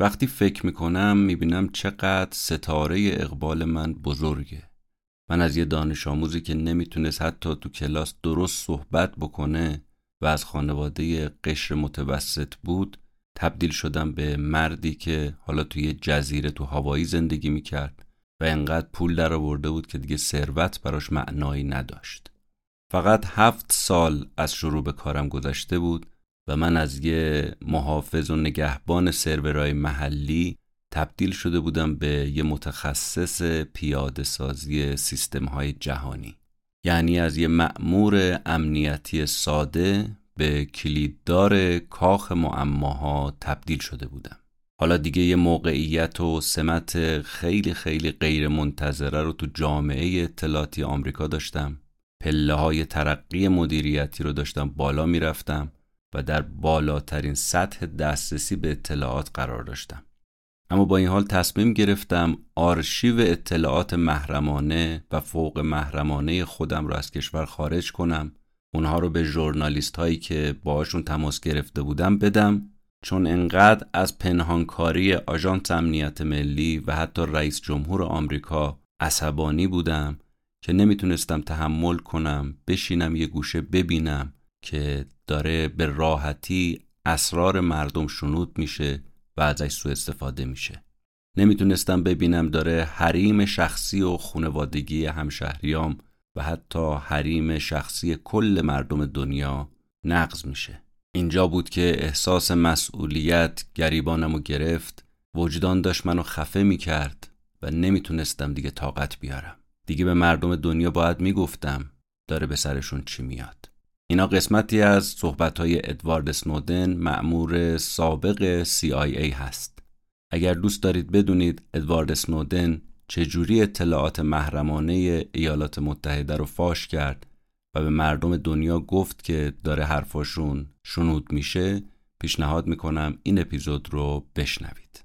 وقتی فکر می‌کنم می‌بینم چقدر ستاره اقبال من بزرگه. من از یه دانش آموزی که نمی‌تونست حتی تو کلاس درست صحبت بکنه و از خانواده قشر متوسط بود تبدیل شدم به مردی که حالا توی جزیره تو هوایی زندگی می‌کرد و انقدر پول در آورده بود که دیگه ثروت براش معنایی نداشت. فقط هفت سال از شروع به کارم گذشته بود و من از یه محافظ و نگهبان سرورهای محلی تبدیل شده بودم به یه متخصص پیاده سازی سیستم های جهانی. یعنی از یه مأمور امنیتی ساده به کلیددار کاخ معماها تبدیل شده بودم. حالا دیگه یه موقعیت و سمت خیلی خیلی غیر منتظره رو تو جامعه اطلاعاتی آمریکا داشتم. پله های ترقی مدیریتی رو داشتم بالا می‌رفتم. و در بالاترین سطح دسترسی به اطلاعات قرار داشتم. اما با این حال تصمیم گرفتم آرشیو اطلاعات محرمانه و فوق محرمانه خودم رو از کشور خارج کنم. اونها رو به ژورنالیست هایی که باهاشون تماس گرفته بودم بدم. چون انقدر از پنهانکاری آژانس امنیت ملی و حتی رئیس جمهور آمریکا عصبانی بودم که نمی‌تونستم تحمل کنم بشینم یه گوشه ببینم که داره به راحتی اسرار مردم شنود میشه و ازش سوء استفاده میشه. نمی‌تونستم ببینم داره حریم شخصی و خونوادگی همشهریام و حتی حریم شخصی کل مردم دنیا نقض میشه. اینجا بود که احساس مسئولیت گریبانمو گرفت وجدان داشت منو خفه می‌کرد و نمی‌تونستم دیگه طاقت بیارم. دیگه به مردم دنیا باید می‌گفتم داره به سرشون چی میاد. اینا قسمتی از صحبتهای ادوارد سنودن معمور سابق CIA هست. اگر دوست دارید بدونید ادوارد سنودن چجوری اطلاعات محرمانه ایالات متحده رو فاش کرد و به مردم دنیا گفت که داره حرفاشون شنود میشه پیشنهاد می‌کنم این اپیزود رو بشنوید.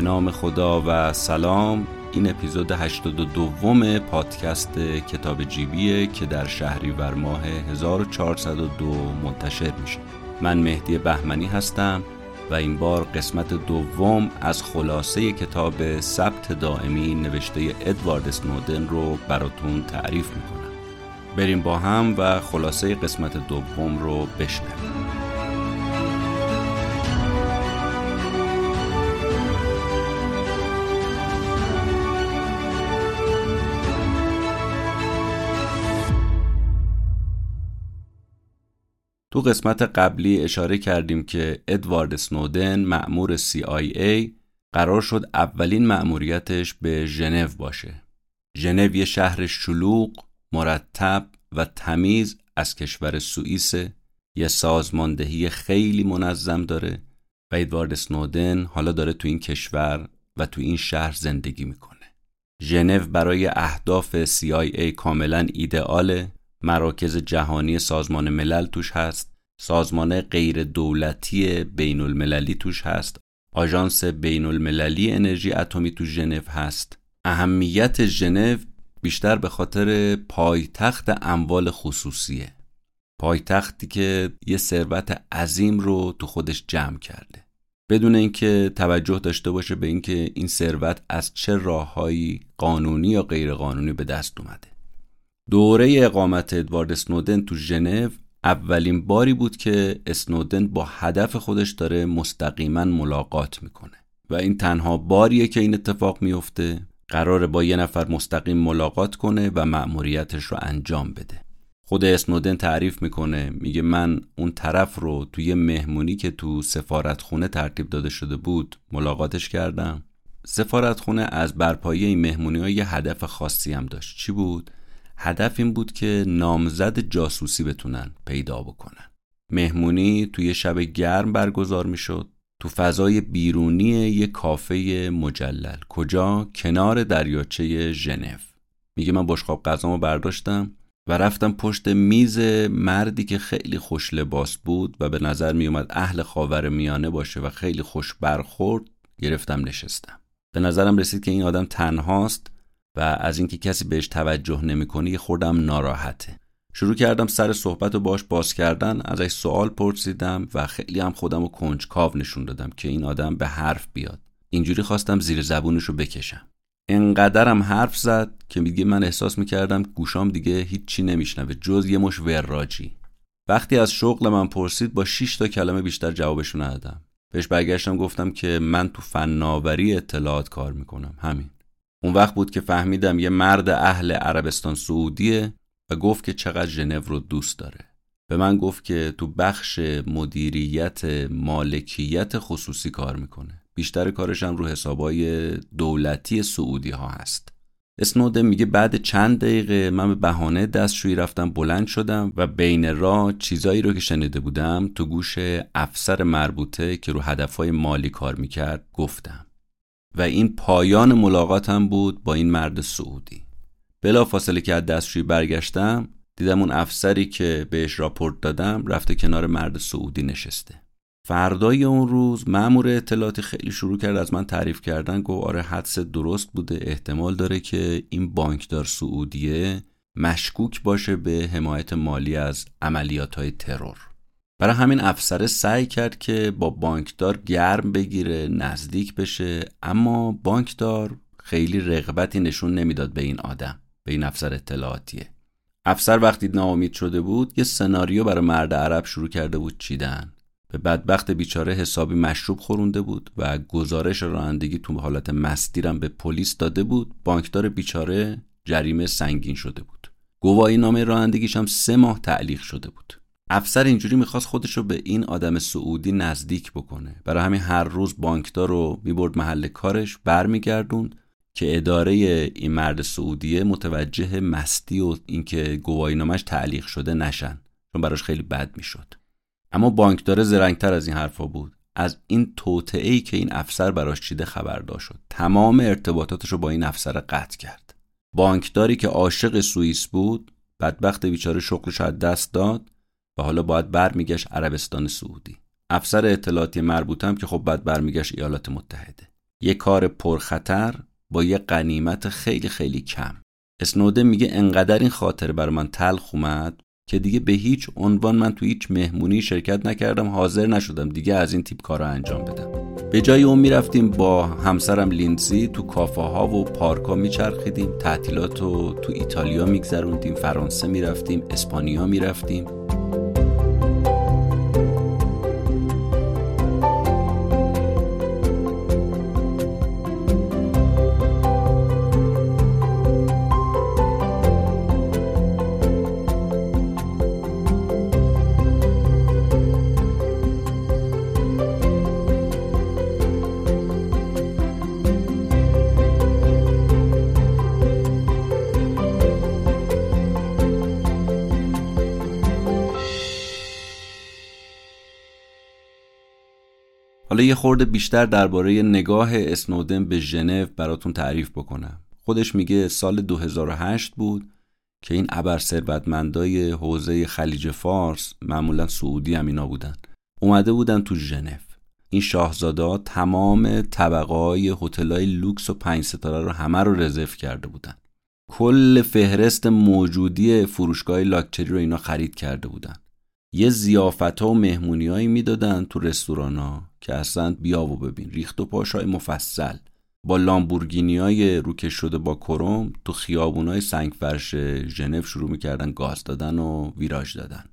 به نام خدا و سلام. این اپیزود 82 پادکست کتاب جیبیه که در شهریور ماه 1402 منتشر میشه. من مهدی بهمنی هستم و این بار قسمت دوم از خلاصه کتاب ثبت دائمی نوشته ادوارد سنودن رو براتون تعریف می‌کنم. بریم با هم و خلاصه قسمت دوم رو بشنویم. تو قسمت قبلی اشاره کردیم که ادوارد سنودن مأمور CIA قرار شد اولین مأموریتش به ژنو باشه. ژنو یه شهر شلوغ، مرتب و تمیز از کشور سوئیس یه سازماندهی خیلی منظم داره و ادوارد سنودن حالا داره تو این کشور و تو این شهر زندگی می‌کنه. ژنو برای اهداف CIA کاملا ایدئاله مراکز جهانی سازمان ملل توش هست سازمان غیر دولتی بین المللی توش هست. آژانس بین المللی انرژی اتمی تو ژنو هست. اهمیت ژنو بیشتر به خاطر پایتخت اموال خصوصیه. پایتختی که یه ثروت عظیم رو تو خودش جمع کرده. بدون اینکه توجه داشته باشه به اینکه این ثروت از چه راههایی قانونی یا غیر قانونی به دست اومده. دوره اقامت ادوارد اسنودن تو ژنو اولین باری بود که اسنودن با هدف خودش داره مستقیما ملاقات می‌کنه. و این تنها باریه که این اتفاق میفته قراره با یه نفر مستقیم ملاقات کنه و مأموریتش رو انجام بده. خود اسنودن تعریف می‌کنه میگه من اون طرف رو توی مهمونی که تو سفارتخونه ترتیب داده شده بود ملاقاتش کردم. سفارتخونه از برپایی این مهمونی ها یه هدف خاصی هم داشت. چی بود؟ هدف این بود که نامزد جاسوسی بتونن پیدا بکنن. مهمونی توی شب گرم برگزار می‌شد. تو فضای بیرونی یک کافه مجلل. کجا؟ کنار دریاچه ژنو. میگه من بشقاب غذامو برداشتم و رفتم پشت میز مردی که خیلی خوش لباس بود و به نظر می اومد اهل خاور میانه باشه و خیلی خوش برخورد گرفتم نشستم. به نظرم رسید که این آدم تنهاست و از اینکه کسی بهش توجه نمی‌کنه خوردم ناراحته. شروع کردم سر صحبت و باش باز کردن ازش سوال پرسیدم و خیلی هم خودم رو کنجکاو نشون دادم که این آدم به حرف بیاد. اینجوری خواستم زیر زبونش رو بکشم. انقدرم حرف زد که میگه من احساس می‌کردم گوشام دیگه هیچی نمیشنوه جز یه مش وراجی. وقتی از شغل من پرسید با 6 تا کلمه بیشتر جوابشو ندادم. بهش برگشتم گفتم که من تو فناوری اطلاعات کار می‌کنم. همین. اون وقت بود که فهمیدم یه مرد اهل عربستان سعودیه و گفت که چقدر ژنو رو دوست داره. به من گفت که تو بخش مدیریت مالکیت خصوصی کار می‌کنه. بیشتر کارش هم رو حسابای دولتی سعودی ها هست. اسنودن میگه بعد چند دقیقه من به بهانه دستشویی رفتم بلند شدم و بین راه چیزایی رو که شنیده بودم تو گوش افسر مربوطه که رو هدفهای مالی کار می‌کرد گفتم. و این پایان ملاقاتم بود با این مرد سعودی. بلا فاصله که از دستشویی برگشتم دیدم اون افسری که بهش راپورت دادم رفته کنار مرد سعودی نشسته. فردای اون روز مأمور اطلاعاتی خیلی شروع کرد از من تعریف کردن گفت آره حدس درست بوده احتمال داره که این بانکدار سعودیه مشکوک باشه به حمایت مالی از عملیات های ترور. برای همین افسره سعی کرد که با بانکدار گرم بگیره نزدیک بشه اما بانکدار خیلی رغبتی نشون نمی‌داد به این آدم به این افسر اطلاعاتیه. افسر وقتی ناامید شده بود یه سناریو برای مرد عرب شروع کرده بود چیدن. به بدبخت بیچاره حسابی مشروب خورونده بود و گزارش رانندگی تو حالت مستیرم به پلیس داده بود. بانکدار بیچاره جریمه سنگین شده بود. گواهی نامه رانندگیش هم سه ماه تعلیق شده بود. افسر اینجوری می‌خواست خودش رو به این آدم سعودی نزدیک بکنه. برای همین هر روز بانکدار رو می‌برد محل کارش برمیگردوند که اداره این مرد سعودیه متوجه مستی و اینکه گواهی نامش تعلیق شده نشن چون براش خیلی بد می‌شد. اما بانکدار زرنگتر از این حرفا بود. از این توطعه که این افسر براش چیده خبردار شد. تمام ارتباطاتش رو با این افسر قطع کرد. بانکداری که عاشق سوئیس بود بدبخت بیچاره شغلش از دست داد حالا باید برمیگشت عربستان سعودی. افسر اطلاعاتی مربوطم که خب بعد برمیگشت ایالات متحده. یه کار پرخطر با یه قنیمت خیلی خیلی کم. اسنوده میگه انقدر این خاطر بر من تلخ اومد که دیگه به هیچ عنوان من تو هیچ مهمونی شرکت نکردم حاضر نشدم دیگه از این تیپ کارا انجام بدم. به جای اون می‌رفتیم با همسرم لینزی تو کافه ها و پارکا میچرخیدیم تعطیلات رو تو ایتالیا میگذروندیم فرانسه می‌رفتیم اسپانیا می‌رفتیم. یه خورده بیشتر درباره نگاه اسنودن به ژنو براتون تعریف بکنم. خودش میگه سال 2008 بود که این ابر ثروتمندای حوزه خلیج فارس معمولا سعودی هم اینا بودن. اومده بودن تو ژنو. این شاهزاده تمام طبقه های هتل لوکس و پنج ستاره رو همه رو رزرو کرده بودن. کل فهرست موجودی فروشگاه لاکچری رو اینا خرید کرده بودن. یه زیافت ها و مهمونی هایی می‌دادن تو رستوران ها که اصلا بیا و ببین. ریخت و پاش های مفصل. با لامبورگینی های روکش شده با کروم تو خیابون های سنگ فرش ژنو شروع می‌کردن گاز دادن و ویراژ دادن.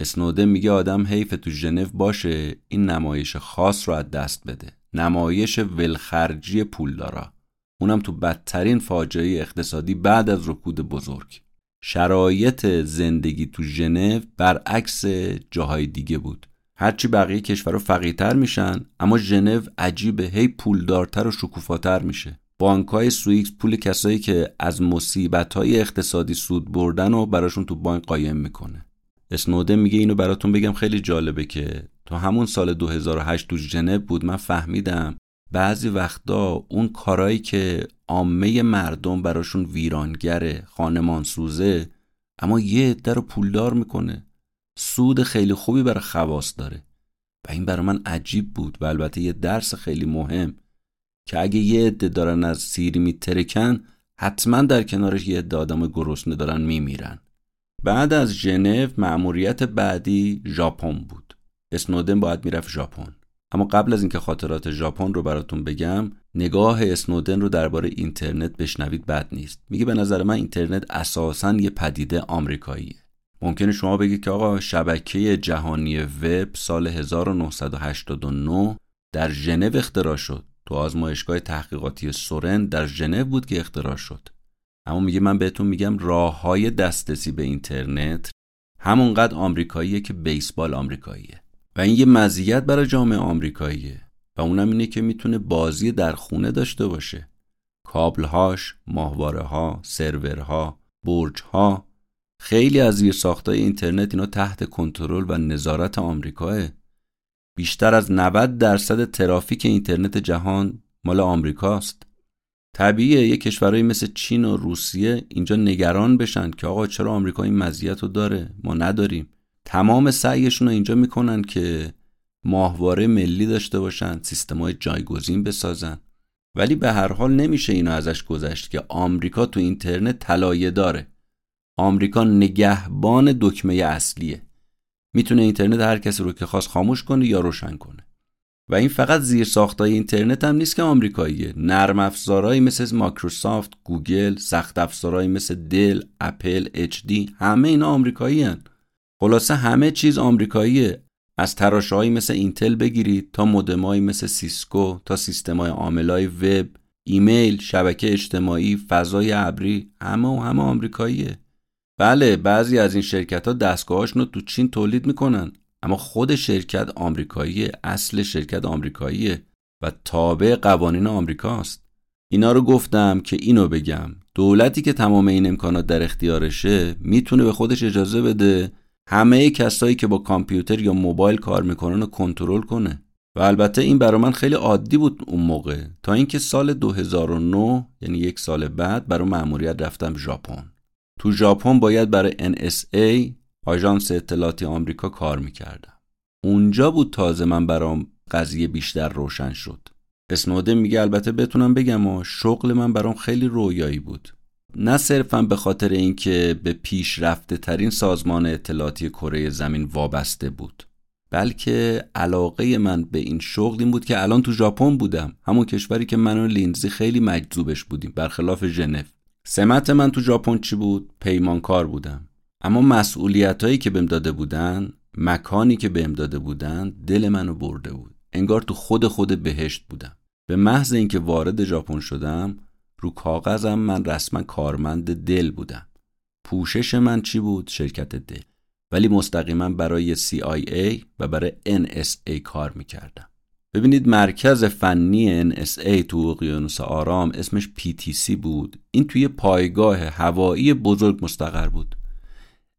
اسنوده میگه آدم حیف تو ژنو باشه این نمایش خاص رو از دست بده. نمایش ولخرجی پولدارا. اونم تو بدترین فاجعه اقتصادی بعد از رکود بزرگ. شرایط زندگی تو ژنو برعکس جاهای دیگه بود. هرچی بقیه کشورها فقیرتر میشن اما ژنو عجیبه. هی پولدارتر و شکوفاتر میشه. بانکهای سوئیس پول کسایی که از مصیبتهای اقتصادی سود بردن و براشون تو بانک قایم می‌کنه. اسنوده میگه اینو براتون بگم خیلی جالبه که تا همون سال 2008 تو ژنو بود من فهمیدم بعضی وقتا اون کارایی که عامه مردم براشون ویرانگره خانمان سوزه اما یه عده پولدار می‌کنه. سود خیلی خوبی برای خواست داره. و این برای من عجیب بود و البته یه درس خیلی مهم که اگه یه عده دارن از سیری میترکن حتما در کنارش یه عده آدم گرسنه دارن میمیرن. بعد از ژنو مأموریت بعدی ژاپن بود. اسنودن باید می‌رفت ژاپن. اما قبل از اینکه خاطرات ژاپن رو براتون بگم نگاه اسنودن رو درباره اینترنت بشنوید بد نیست. میگه به نظر من اینترنت اساسا یه پدیده آمریکاییه. ممکنه شما بگید که آقا شبکه جهانی وب سال 1989 در ژنو اختراع شد. تو آزمایشگاه تحقیقاتی سورن در ژنو بود که اختراع شد. اما میگه من بهتون میگم راه های دسترسی به اینترنت همونقدر آمریکاییه که بیسبال آمریکاییه. و این یه مزیت برای جامعه آمریکاییه و اونم اینه که می‌تونه بازی در خونه داشته باشه. کابلهاش، ماهواره ها، سرورها، برج ها خیلی از زیر ساختای اینترنت اینا تحت کنترل و نظارت آمریکاه. بیشتر از 90 درصد ترافیک اینترنت جهان مال آمریکاست. طبیعیه یه کشورهایی مثل چین و روسیه اینجا نگران بشن که آقا چرا آمریکا این مزیت رو داره؟ ما نداریم. تمام سعیشون رو اینجا می‌کنن که ماهواره ملی داشته باشن های جایگزین بسازن. ولی به هر حال نمیشه اینو ازش گذشت که آمریکا تو اینترنت طلایه داره. آمریکا نگهبان دکمه اصلیه. می‌تونه اینترنت هر کسی رو که خواست خاموش کنه یا روشن کنه. و این فقط زیر ساختای اینترنت هم نیست که آمریکاییه. نرم افزارهایی مثل مایکروسافت گوگل سخت افزارهایی مثل دل اپل HP همه اینا آمریکایی هن. خلاصه همه چیز آمریکاییه. از تراشهایی مثل اینتل بگیرید تا مودمایی مثل سیسکو تا سیستمای عاملای وب ایمیل شبکه اجتماعی فضای ابری همه و همه آمریکاییه. بله بعضی از این شرکت ها دستگاهاشون رو تو چین تولید می‌کنن اما خود شرکت آمریکایی اصل شرکت آمریکاییه و تابع قوانین آمریکاست. اینا رو گفتم که اینو بگم. دولتی که تمام این امکانات در اختیارشه می‌تونه به خودش اجازه بده همه کسایی که با کامپیوتر یا موبایل کار می‌کنن رو کنترل کنه. و البته این برای من خیلی عادی بود اون موقع. تا اینکه سال 2009 یعنی یک سال بعد برای مأموریت رفتم ژاپن. تو ژاپن باید برای NSA آژانس اطلاعاتی آمریکا کار می‌کردم. اونجا بود تازه من برام قضیه بیشتر روشن شد. اسنودن میگه البته بتونم بگم و شغل من برام خیلی رویایی بود. نه صرفا به خاطر اینکه به پیشرفته ترین سازمان اطلاعاتی کره زمین وابسته بود بلکه علاقه من به این شغل این بود که الان تو ژاپن بودم. همون کشوری که من و لینزی خیلی مجذوبش بودیم برخلاف ژنو. سمت من تو ژاپن چی بود؟ پیمانکار بودم. اما مسئولیت هایی که بهم داده بودن مکانی که بهم داده بودن دل منو برده بود. انگار تو خود خود بهشت بودم. به محض اینکه وارد ژاپن شدم رو کاغذم من رسما کارمند دل بودم. پوشش من چی بود؟ شرکت دل. ولی مستقیما برای CIA و برای NSA کار می‌کردم. ببینید مرکز فنی NSA تو اقیانوس آرام اسمش PTC بود. این توی پایگاه هوایی بزرگ مستقر بود.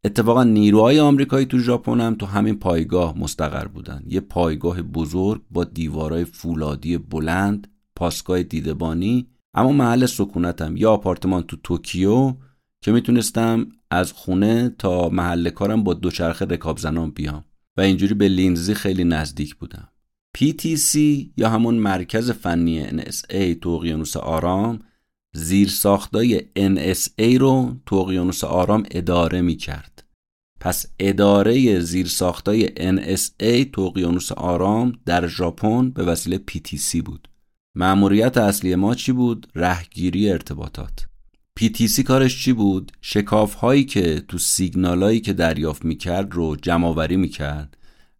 اتفاقا نیروهای آمریکایی تو ژاپن هم تو همین پایگاه مستقر بودن. یه پایگاه بزرگ با دیوارای فولادی بلند پاسگاه دیدبانی اما محل سکونتم یا آپارتمان تو توکیو که می‌تونستم از خونه تا محل کارم با دوچرخه رکاب زنان بیام و اینجوری به لینزی خیلی نزدیک بودم PTC یا همون مرکز فنی NSA تو اقیانوس آرام زیر ساختای NSA رو تو اقیانوس آرام اداره می کرد. پس اداره زیر ساختای NSA تو اقیانوس آرام در ژاپن به وسیله PTC بود. مأموریت اصلی ما چی بود؟ رهگیری ارتباطات. PTC کارش چی بود؟ شکاف هایی که تو سیگنال هایی که دریافت می‌کرد رو جمع می کرد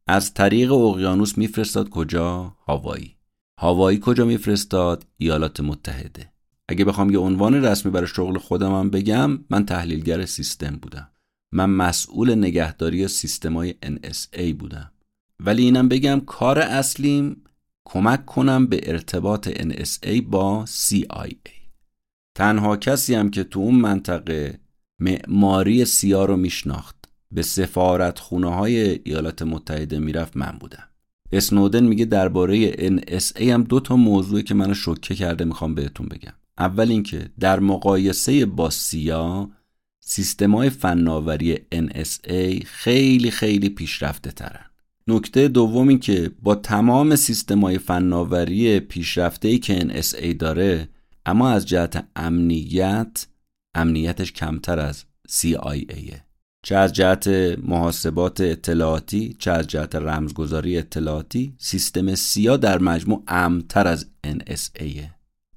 از طریق اقیانوس میفرستاد کجا؟ هاوایی. هاوایی کجا میفرستاد؟ ایالات متحده. اگه بخوام یه عنوان رسمی برای شغل خودم هم بگم من تحلیلگر سیستم بودم. من مسئول نگهداری سیستمای NSA بودم. ولی اینم بگم کار اصلیم کمک کنم به ارتباط NSA با CIA. تنها کسی هم که تو اون منطقه معماری سیا رو میشناخت به سفارت خونه های ایالات متحده می‌رفت من بودم. اسنودن میگه درباره NSA هم دو تا موضوعی که منو شوکه کرده می‌خوام بهتون بگم. اول اینکه در مقایسه با سیا سیستمای فناوری NSA خیلی خیلی پیشرفته ترن. نکته دوم این که با تمام سیستمای فناوری پیشرفته که NSA داره اما از جهت امنیت امنیتش کمتر از CIA چه از جهت محاسبات اطلاعاتی چه از جهت رمزگذاری اطلاعاتی سیستم سیا در مجموع امتر از NSA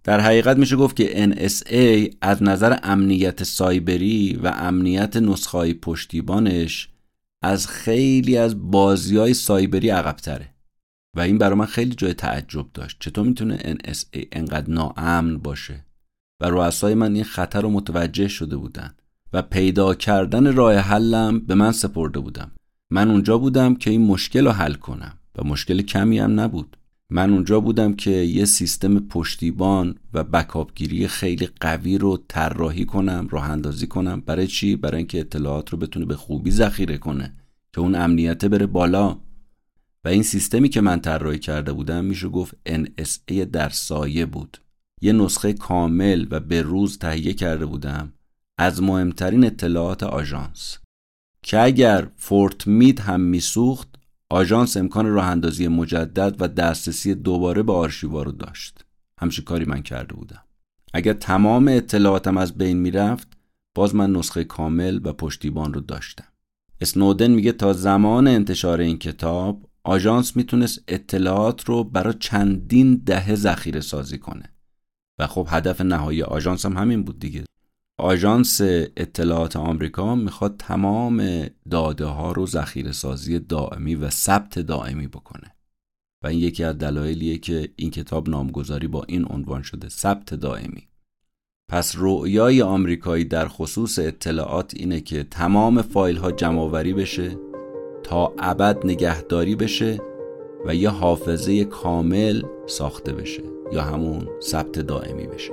در حقیقت میشه گفت که NSA از نظر امنیت سایبری و امنیت نسخه پشتیبانش از خیلی از بازی های سایبری عقبتره. و این برای من خیلی جای تعجب داشت چطور می‌تونه NSA انقدر ناامن باشه. و رؤسای من این خطر رو متوجه شده بودن. و پیدا کردن راه حلم به من سپرده بودم. من اونجا بودم که این مشکل رو حل کنم. و مشکل کمی هم نبود. من اونجا بودم که یه سیستم پشتیبان و بکاپگیری خیلی قوی رو طراحی کنم راه اندازی کنم. برای چی؟ برای اینکه اطلاعات رو بتونه به خوبی ذخیره کنه که اون امنیت بره بالا. و این سیستمی که من طراحی کرده بودم میشه گفت NSA در سایه بود. یه نسخه کامل و به روز تهیه کرده بودم از مهمترین اطلاعات آژانس. که اگر فورت مید هم میسوخت آژانس امکان راه اندازی مجدد و دسترسی دوباره به آرشیوا رو داشت. همچین کاری من کرده بودم. اگر تمام اطلاعاتم از بین می‌رفت باز من نسخه کامل و پشتیبان رو داشتم. اسنودن میگه تا زمان انتشار این کتاب آژانس می‌تونست اطلاعات رو برای چندین دهه ذخیره سازی کنه. و خب هدف نهایی آژانس هم همین بود دیگه. آژانس اطلاعات آمریکا می‌خواد تمام داده ها رو ذخیره سازی دائمی و ثبت دائمی بکنه. و این یکی از دلایلیه که این کتاب نامگذاری با این عنوان شده ثبت دائمی. پس رؤیای آمریکایی در خصوص اطلاعات اینه که تمام فایل ها جمعآوری بشه تا ابد نگهداری بشه و یه حافظه کامل ساخته بشه یا همون ثبت دائمی بشه.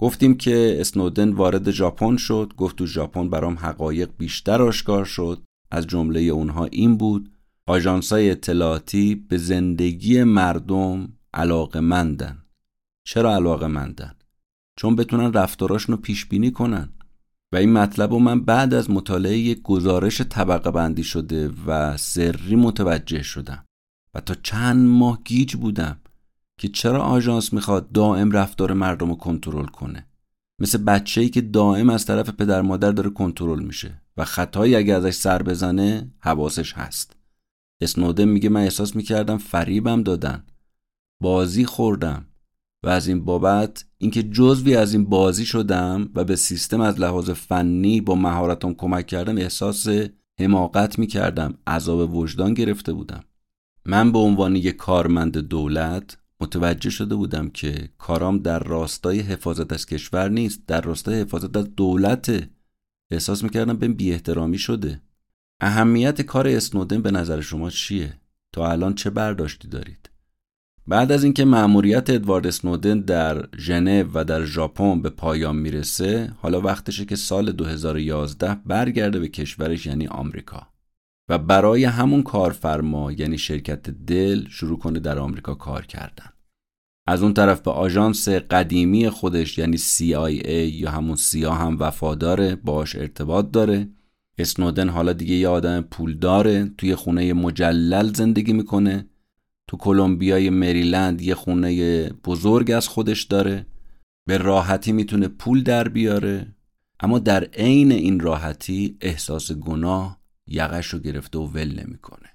گفتیم که اسنودن وارد ژاپن شد گفت تو ژاپن برام حقایق بیشتر آشکار شد. از جمله اونها این بود آژانس‌های اطلاعاتی به زندگی مردم علاقه مندن چرا علاقه مندن؟ چون بتونن رفتاراشون رو پیش بینی کنن. و این مطلب رو من بعد از مطالعه یک گزارش طبقه بندی شده و سری متوجه شدم. و تا چند ماه گیج بودم. که چرا آژانس می‌خواد دائم رفتار مردم رو کنترل کنه؟ مثل بچه‌ای که دائم از طرف پدر مادر داره کنترل میشه و خطایی اگه ازش سر بزنه حواسش هست. اسنودن میگه من احساس می‌کردم فریبم دادن. بازی خوردم و از این بابت اینکه جزوی از این بازی شدم و به سیستم از لحاظ فنی با مهارتم کمک کردم احساس حماقت می‌کردم عذاب وجدان گرفته بودم. من به عنوان یک کارمند دولت متوجه شده بودم که کارام در راستای حفاظت از کشور نیست در راستای حفاظت از دولت احساس می‌کردم به بی احترامی شده اهمیت کار اسنودن به نظر شما چیه؟ تا الان چه برداشتی دارید؟ بعد از اینکه مأموریت ادوارد اسنودن در ژنو و در ژاپن به پایان می‌رسه حالا وقتشه که سال 2011 برگرده به کشورش یعنی آمریکا و برای همون کارفرما یعنی شرکت دل شروع کنه در آمریکا کار کردن از اون طرف به آژانس قدیمی خودش یعنی CIA یا همون سیا هم وفاداره باش ارتباط داره. اسنودن حالا دیگه یه آدم پول داره توی خونه مجلل زندگی می‌کنه. تو کلمبیای مریلند یه خونه بزرگ از خودش داره. به راحتی می‌تونه پول در بیاره. اما در عین این راحتی احساس گناه یقش رو گرفته و ول نمی‌کنه.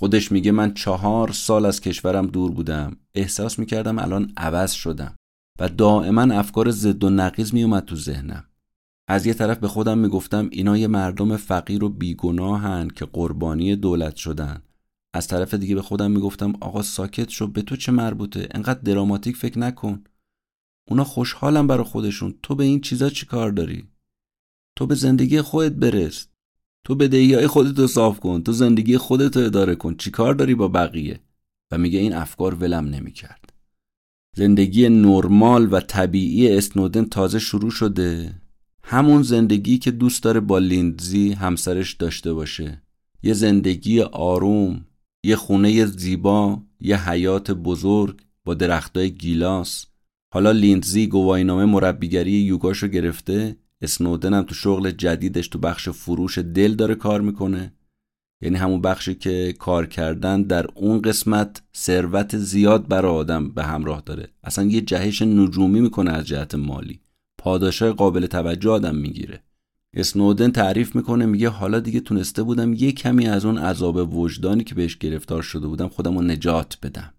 خودش میگه من چهار سال از کشورم دور بودم. احساس می‌کردم الان عوض شدم و دائما افکار ضد و نقیز میومد تو ذهنم. از یه طرف به خودم می‌گفتم اینا یه مردم فقیر و بیگناهن که قربانی دولت شدن. از طرف دیگه به خودم می‌گفتم آقا ساکت شو به تو چه مربوطه؟ انقدر دراماتیک فکر نکن. اونا خوشحالم برا خودشون. تو به این چیزا چی کار داری؟ تو به زندگی خودت برس. تو به های خودتو صاف کن تو زندگی خودتو اداره کن. چی کار داری با بقیه؟ و میگه این افکار ولم نمی‌کرد. زندگی نرمال و طبیعی اسنودن تازه شروع شده. همون زندگی که دوست داره با لیندزی همسرش داشته باشه. یه زندگی آروم یه خونه زیبا یه حیات بزرگ با درختای گیلاس. حالا لیندزی گواهینامه مربیگری یوگاشو گرفته. اسنودن هم تو شغل جدیدش تو بخش فروش دل داره کار می‌کنه. یعنی همون بخشی که کار کردن در اون قسمت ثروت زیاد برای آدم به همراه داره. اصلا یه جهش نجومی می‌کنه از جهت مالی. پاداشای قابل توجه آدم می‌گیره. اسنودن تعریف می‌کنه میگه حالا دیگه تونسته بودم یه کمی از اون عذاب وجدانی که بهش گرفتار شده بودم خودم رو نجات بدم.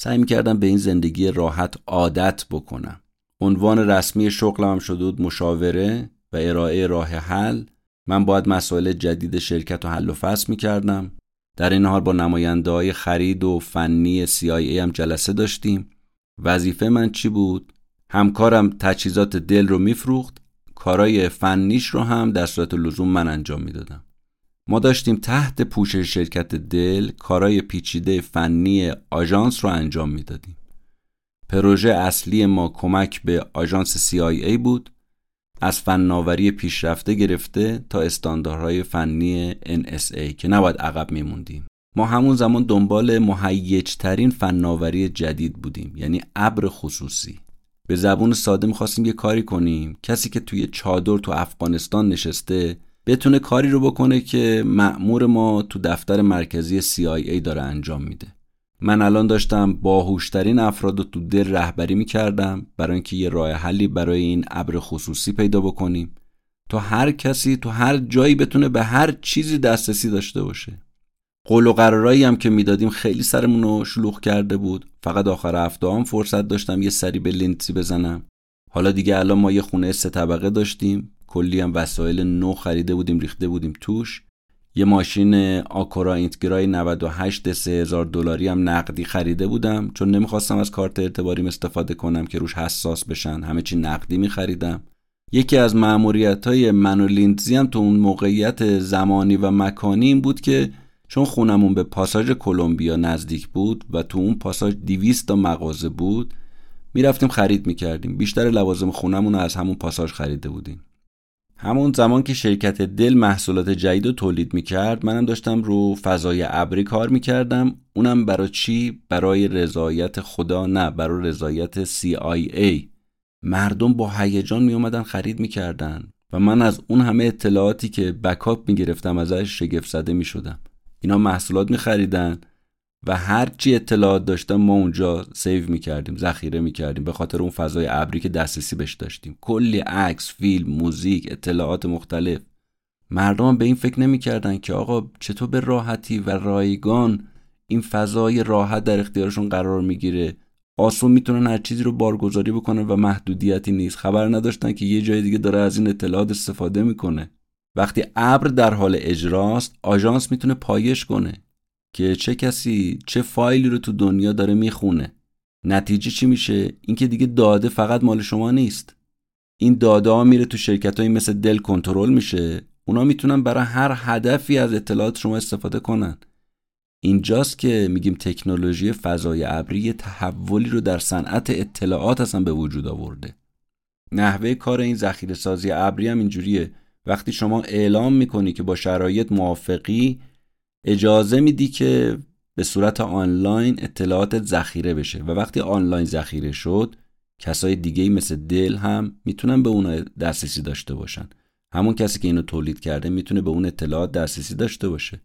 سعی می‌کردم به این زندگی راحت عادت بکنم. عنوان رسمی شغلم شده بود مشاوره و ارائه راه حل. من باید مسائل جدید شرکت رو حل و فصل می‌کردم. در این حال با نماینده های خرید و فنی CIA هم جلسه داشتیم. وظیفه من چی بود؟ همکارم تجهیزات دل رو میفروخت. کارای فنیش رو هم در صورت لزوم من انجام می‌دادم. ما داشتیم تحت پوشش شرکت دل کارای پیچیده فنی آژانس رو انجام می‌دادیم. پروژه اصلی ما کمک به آژانس CIA بود. از فناوری پیشرفته گرفته تا استانداردهای فنی NSA که نباید عقب میموندیم. ما همون زمان دنبال مهیجترین فناوری جدید بودیم یعنی ابر خصوصی. به زبون ساده می‌خواستیم یه کاری کنیم. کسی که توی چادر تو افغانستان نشسته بتونه کاری رو بکنه که مأمور ما تو دفتر مرکزی CIA داره انجام میده. من الان داشتم باهوشترین افراد رو تو دل رهبری می‌کردم برای اینکه یه راه حلی برای این ابر خصوصی پیدا بکنیم. تا هر کسی تو هر جایی بتونه به هر چیزی دسترسی داشته باشه. قول و قرارایی هم که می‌دادیم خیلی سرمون رو شلوغ کرده بود. فقط آخر هفته هم فرصت داشتم یه سری به لینتسی بزنم. حالا دیگه الان ما یه خونه سه طبقه داشتیم. کلی هم وسایل نو خریده بودیم ریخته بودیم توش. یه ماشین آکورا اینتگرای 98 3000 دلاری هم نقدی خریده بودم چون نمی‌خواستم از کارت اعتباریم استفاده کنم که روش حساس بشن. همه چی نقدی میخریدم. یکی از معمولیت های من و لیندزی هم تو اون موقعیت زمانی و مکانی این بود که چون خونمون به پاساژ کلمبیا نزدیک بود و تو اون پاساژ 200 تا مغازه بود می‌رفتیم خرید می‌کردیم. بیشتر لوازم خونمون رو از همون پاساژ خریده بودیم. همون زمان که شرکت دل محصولات جدید رو تولید می‌کرد منم داشتم رو فضای ابری کار می‌کردم. اونم برای چی؟ برای رضایت خدا نه برای رضایت CIA مردم با هیجان میومدن خرید می‌کردن. و من از اون همه اطلاعاتی که بکاپ می‌گرفتم ازش شگفت زده می‌شدم. اینا محصولات میخریدن. و هر چی اطلاعات داشتم ما اونجا سیو می‌کردیم ذخیره می‌کردیم به خاطر اون فضای ابری که دسترسی بهش داشتیم. کلی عکس فیلم موزیک اطلاعات مختلف. مردم به این فکر نمی‌کردن که آقا چطور به راحتی و رایگان این فضای راحت در اختیارشون قرار می‌گیره؟ آسون می‌تونن هر چیزی رو بارگذاری بکنن و محدودیتی نیست. خبر نداشتن که یه جای دیگه داره از این اطلاعات استفاده می‌کنه. وقتی ابر در حال اجراست آژانس می‌تونه پایش کنه. که چه کسی چه فایلی رو تو دنیا داره می‌خونه. نتیجه چی میشه؟ اینکه دیگه داده فقط مال شما نیست. این داده ها میره تو شرکت های مثل دل کنترل میشه. اونا می‌تونن برای هر هدفی از اطلاعات شما استفاده کنن. اینجاست که میگیم تکنولوژی فضای ابری تحولی رو در صنعت اطلاعات اصلا به وجود آورده. نحوه کار این ذخیره سازی ابری هم اینجوریه. وقتی شما اعلام می‌کنی که با شرایط موافقی اجازه میدی که به صورت آنلاین اطلاعات ذخیره بشه و وقتی آنلاین ذخیره شد کسای دیگه مثل دل هم می‌تونن به اون دسترسی داشته باشن. همون کسی که اینو تولید کرده می‌تونه به اون اطلاعات دسترسی داشته باشه.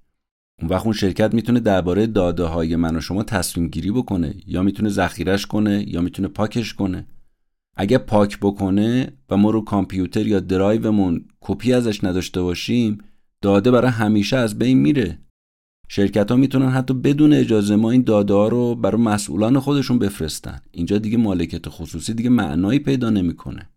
اون وقت اون شرکت می‌تونه درباره داده های من و شما تصمیم گیری بکنه یا می‌تونه ذخیرش کنه یا می‌تونه پاکش کنه. اگه پاک بکنه و ما رو کامپیوتر یا درایومون کپی ازش نداشته باشیم داده برای همیشه از بین میره. شرکت ها می‌تونن حتی بدون اجازه ما این داده ها رو برای مسئولان خودشون بفرستن. اینجا دیگه مالکیت خصوصی دیگه معنایی پیدا نمی‌کنه.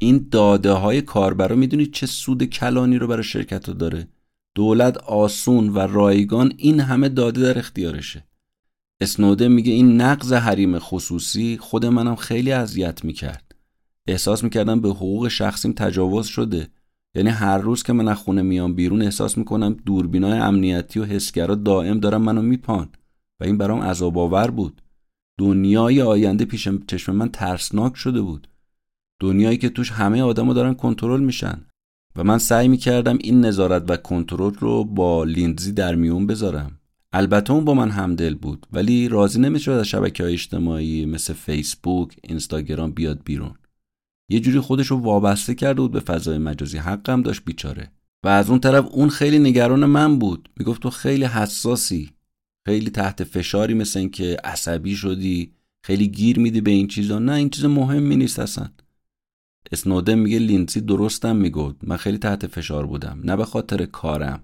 این داده های کاربرا می‌دونید چه سود کلانی رو برای شرکت ها داره؟ دولت آسون و رایگان این همه داده در اختیارشه. اسنوده میگه این نقض حریم خصوصی خود منم خیلی اذیت می‌کرد. احساس می‌کردم به حقوق شخصیم تجاوز شده. یعنی هر روز که من از خونه میام بیرون احساس می‌کنم دوربینای امنیتی و حسگرا دائم دارم منو میپان و این برام عذاب آور بود. دنیای آینده پیش چشم من ترسناک شده بود. دنیایی که توش همه آدما دارن کنترل میشن و من سعی می‌کردم این نظارت و کنترل رو با لیندزی در میون بذارم. البته اون با من همدل بود ولی راضی نمی‌شد از شبکه های اجتماعی مثل فیسبوک اینستاگرام بیاد بیرون. یه جوری خودش رو وابسته کرده بود به فضای مجازی. حقم داشت بیچاره. و از اون طرف اون خیلی نگران من بود. می‌گفت تو خیلی حساسی. خیلی تحت فشاری مثل اینکه عصبی شدی. خیلی گیر میدی به این چیزا. نه این چیز مهمی نیست اصلا. اسنودن میگه لینسی درستم می‌گفت. من خیلی تحت فشار بودم. نه به خاطر کارم.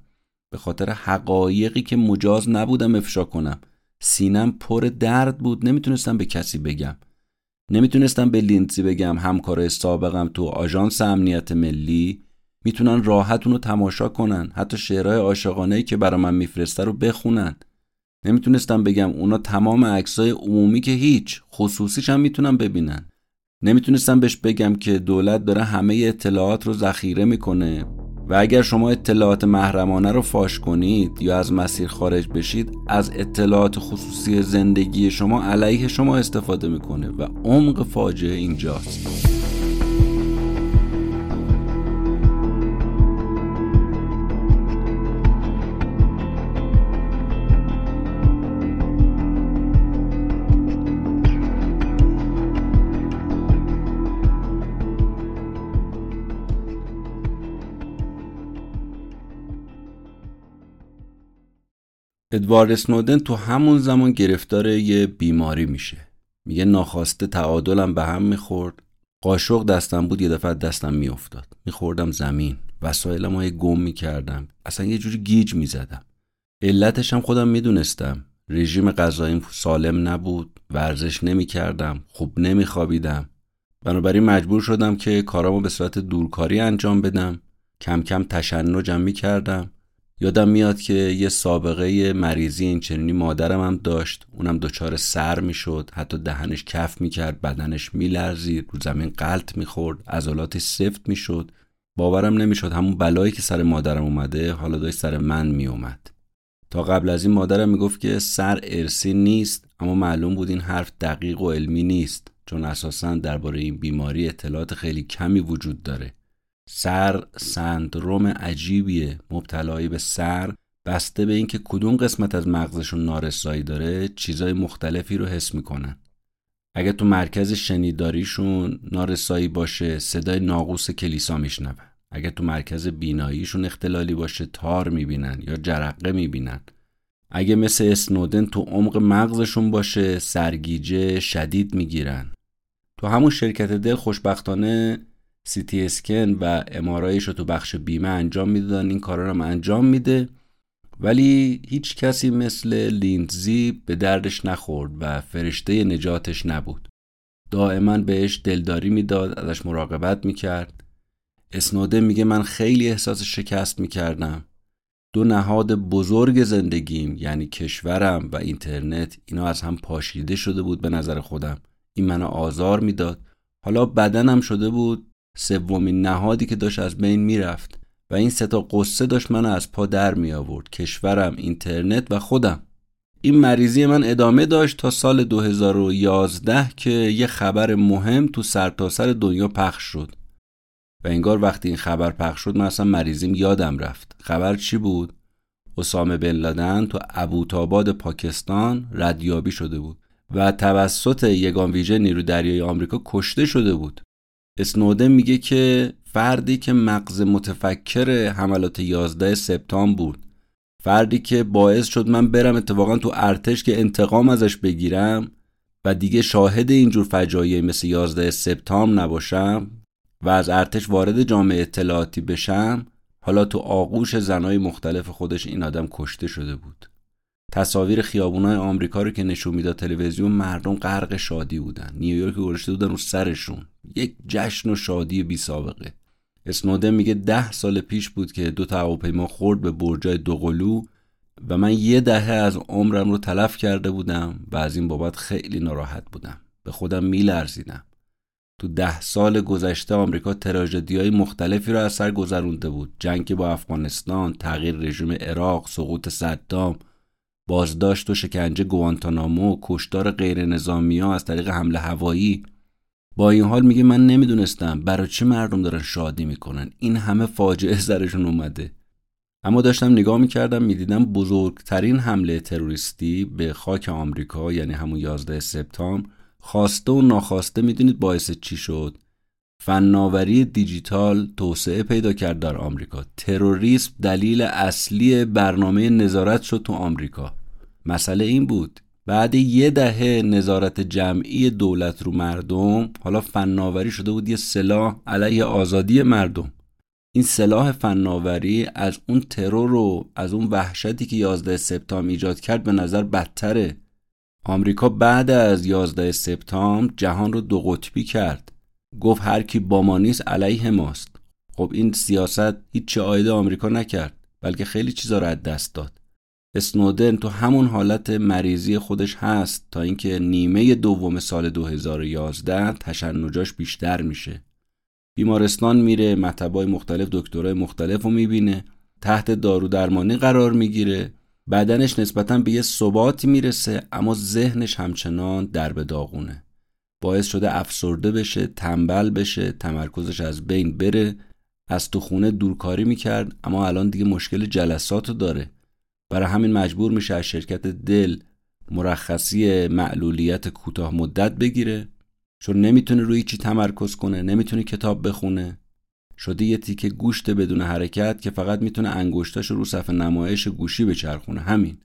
به خاطر حقایقی که مجاز نبودم افشا کنم. سینم پر درد بود. نمی‌تونستم به کسی بگم. نمی‌تونستم به لینسی بگم همکار سابقم تو آژانس امنیت ملی می‌تونن راحت اونو تماشا کنن حتی شعرهای عاشقانه که برا من میفرسته رو بخونن. نمی‌تونستم بگم اونا تمام عکسای عمومی که هیچ خصوصیش هم می‌تونن ببینن. نمی‌تونستم بهش بگم که دولت داره همه اطلاعات رو ذخیره می‌کنه. و اگر شما اطلاعات محرمانه رو فاش کنید یا از مسیر خارج بشید از اطلاعات خصوصی زندگی شما علیه شما استفاده می‌کنه و عمق فاجعه اینجاست. ادوارد اسنودن تو همون زمان گرفتار یه بیماری میشه. میگه ناخواسته تعادلم به هم می‌خورد. قاشق دستم بود یه دفعه دستم میافتاد. میخوردم زمین. وسایلم های گم می‌کردم. اصلا یه جوری گیج می‌زدم. علتش هم خودم می‌دونستم. رژیم غذاییم سالم نبود. ورزش نمی‌کردم. خوب نمیخوابیدم. بنابراین مجبور شدم که کارامو به صورت دورکاری انجام بدم. کم کم تشنجم می‌کردم. یادم میاد که یه سابقه مریضی این چنینی مادرم هم داشت. اونم دچار سر می‌شد. حتی دهنش کف می‌کرد بدنش میلرزید رو زمین قلط می‌خورد عضلاتش سفت می‌شد. باورم نمی‌شد همون بلایی که سر مادرم اومده حالا داشت سر من میومد تا قبل از این مادرم می‌گفت که سر ارسی نیست اما معلوم بود این حرف دقیق و علمی نیست. چون اساسا درباره این بیماری اطلاعات خیلی کمی وجود داره. سر سندروم عجیبیه. مبتلایی به سر بسته به اینکه کدوم قسمت از مغزشون نارسایی داره چیزای مختلفی رو حس می‌کنن اگه تو مرکز شنیداریشون نارسایی باشه صدای ناقوس کلیسا میشنون اگه تو مرکز بیناییشون اختلالی باشه تار می‌بینن یا جرقه می‌بینن. اگه مثل اسنودن تو عمق مغزشون باشه سرگیجه شدید می‌گیرن. تو همون شرکت دل خوشبختانه سیتی اسکن و امارایش رو تو بخش بیمه انجام می‌دادن. این کارا رو هم انجام میده. ولی هیچ کسی مثل لیندزی به دردش نخورد و فرشته نجاتش نبود. دائما بهش دلداری می‌داد ازش مراقبت می‌کرد. اسنوده میگه من خیلی احساس شکست می‌کردم. دو نهاد بزرگ زندگیم یعنی کشورم و اینترنت اینا از هم پاشیده شده بود به نظر خودم. این منو آزار می‌داد. حالا بدنم شده بود سومین نهادی که داشت از بین می‌رفت و این ستا قصه داشت منو از پا در می آورد کشورم اینترنت و خودم. این مریضی من ادامه داشت تا سال 2011 که یه خبر مهم تو سرتاسر سر دنیا پخش شد. و انگار وقتی این خبر پخش شد من اصلا مریضیم یادم رفت. خبر چی بود؟ اسامه بن لادن تو ابوتاباد پاکستان ردیابی شده بود و توسط یگان ویژه نیرو دریای آمریکا کشته شده بود. اسنودن میگه که فردی که مغز متفکر حملات 11 سپتامبر بود. فردی که باعث شد من برم اتفاقا تو ارتش که انتقام ازش بگیرم و دیگه شاهد اینجور فجایعی مثل 11 سپتامبر نباشم و از ارتش وارد جامعه اطلاعاتی بشم حالا تو آغوش زنای مختلف خودش این آدم کشته شده بود. تصاویر خیابونای آمریکا رو که نشون می‌داد تلویزیون مردم غرق شادی بودن. نیویورک گذاشته بودن رو سرشون. یک جشن و شادی بی سابقه. اسنودن میگه ده سال پیش بود که دو تا هواپیما خورد به برجای دوقلو و من یه دهه از عمرم رو تلف کرده بودم و از این بابت خیلی ناراحت بودم. به خودم میلرزیدم. تو ده سال گذشته آمریکا تراژدی های مختلفی رو از سر گذرونده بود. جنگ با افغانستان تغییر رژیم عراق سقوط صدام بازداشت و شکنجه گوانتانامو کشتار غیر نظامی ها از طریق حمله هوایی. با این حال میگه من نمی‌دونستم برای چه مردم دارن شادی می‌کنن. این همه فاجعه سرشون اومده. اما داشتم نگاه می‌کردم می‌دیدم بزرگترین حمله تروریستی به خاک آمریکا یعنی همون 11 سپتامبر خواسته و ناخواسته می‌دونید باعث چی شد؟ فناوری دیجیتال توسعه پیدا کرد در آمریکا. تروریسم دلیل اصلی برنامه نظارت شد تو آمریکا. مسئله این بود بعد یه دهه نظارت جمعی دولت رو مردم حالا فناوری شده بود یه سلاح علیه آزادی مردم. این سلاح فناوری از اون ترور رو از اون وحشتی که 11 سپتامبر ایجاد کرد به نظر بدتره. آمریکا بعد از 11 سپتامبر جهان رو دو قطبی کرد. گفت هر کی با ما نیست علیه ماست. خب این سیاست هیچ آیده آمریکا نکرد بلکه خیلی چیزا رو از دست داد. اسنودن تو همون حالت مریضی خودش هست تا اینکه نیمه دوم سال 2011 تشنجاش بیشتر میشه. بیمارستان میره مطبای مختلف دکترای مختلف رو می‌بینه تحت دارو درمانی قرار می‌گیره. بدنش نسبتا به یه ثباتی می‌رسه اما ذهنش همچنان در به داغونه. باعث شده افسرده بشه تنبل بشه تمرکزش از بین بره. از تو خونه دورکاری می‌کرد اما الان دیگه مشکل جلساتو داره. برای همین مجبور میشه از شرکت دل مرخصی معلولیت کوتاه مدت بگیره. چون نمی‌تونه روی چی تمرکز کنه نمی‌تونه کتاب بخونه. شده یه تیکه گوشت بدون حرکت که فقط می‌تونه انگشتاش رو صفحه نمایش گوشی بچرخونه. همین.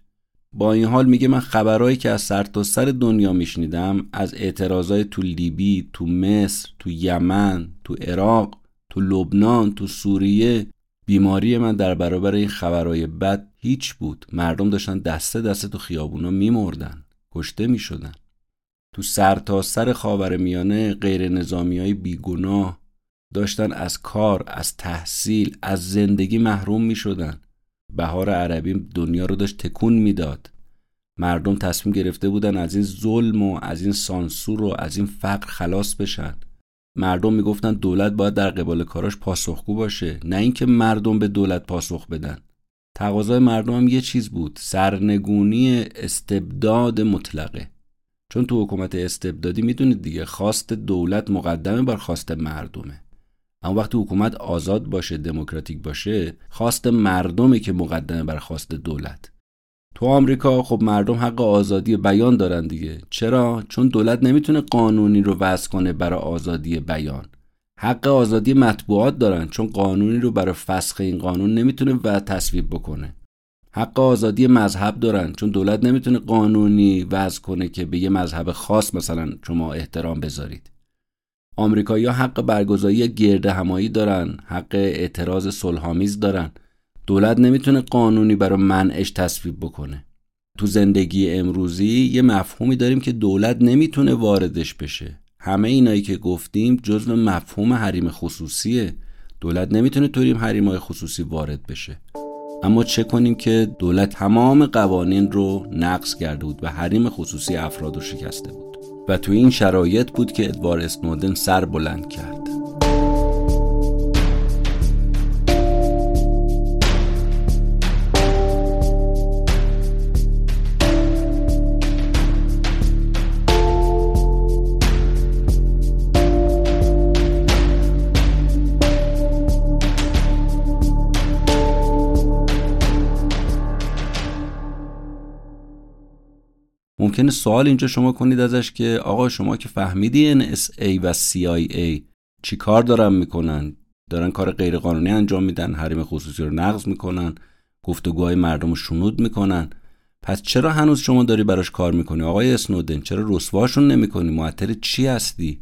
با این حال میگه من خبرهایی که از سر تا سر دنیا میشنیدم از اعتراضای تو لیبی، تو مصر، تو یمن، تو عراق، تو لبنان، تو سوریه بیماری من در برابر این خبرهای بد هیچ بود مردم داشتن دسته دسته تو خیابونا میمردن کشته می‌شدن تو سر تا سر خاور میانه غیر نظامی های بیگناه داشتن از کار، از تحصیل، از زندگی محروم می شدن. بهار عربی دنیا رو داشت تکون می‌داد. مردم تصمیم گرفته بودن از این ظلم و از این سانسور و از این فقر خلاص بشن. مردم می‌گفتن دولت باید در قبال کاراش پاسخگو باشه نه اینکه مردم به دولت پاسخ بدن تقاضای مردم هم یه چیز بود سرنگونی استبداد مطلقه چون تو حکومت استبدادی می‌دونید دیگه خواست دولت مقدمه بر خواست مردمه اما وقتی حکومت آزاد باشه دموکراتیک باشه خواست مردمه که مقدمه بر خواست دولت. تو آمریکا خب مردم حق آزادی بیان دارن دیگه. چرا؟ چون دولت نمی‌تونه قانونی رو وضع کنه برای آزادی بیان. حق آزادی مطبوعات دارن چون قانونی رو برای فسخ این قانون نمی‌تونه و تصویب بکنه. حق آزادی مذهب دارن چون دولت نمی‌تونه قانونی وضع کنه که به یه مذهب خاص مثلا شما احترام بذارید. آمریکایی حق برگزاری گرد همایی دارن حق اعتراض صلحآمیز دارن. دولت نمی‌تونه قانونی برای منعش تصویب بکنه. تو زندگی امروزی یه مفهومی داریم که دولت نمی‌تونه واردش بشه. همه اینایی که گفتیم جزو مفهوم حریم خصوصیه. دولت نمی‌تونه طوریم حریم خصوصی وارد بشه. اما چه کنیم که دولت تمام قوانین رو نقض کرده بود و حریم خصوصی افراد رو شکسته بود؟ و تو این شرایط بود که ادوار اسنودن سر بلند کرد. ممکنه سوال اینجا شما کنید ازش که آقا شما که فهمیدی NSA و CIA چی کار دارن می‌کنن؟ دارن کار غیرقانونی انجام میدن حریم خصوصی رو نقض می‌کنن گفتگوهای مردم رو شنود می‌کنن. پس چرا هنوز شما داری براش کار می‌کنی؟ آقای اسنودن چرا رسواشون نمی‌کنی؟ معطل چی هستی؟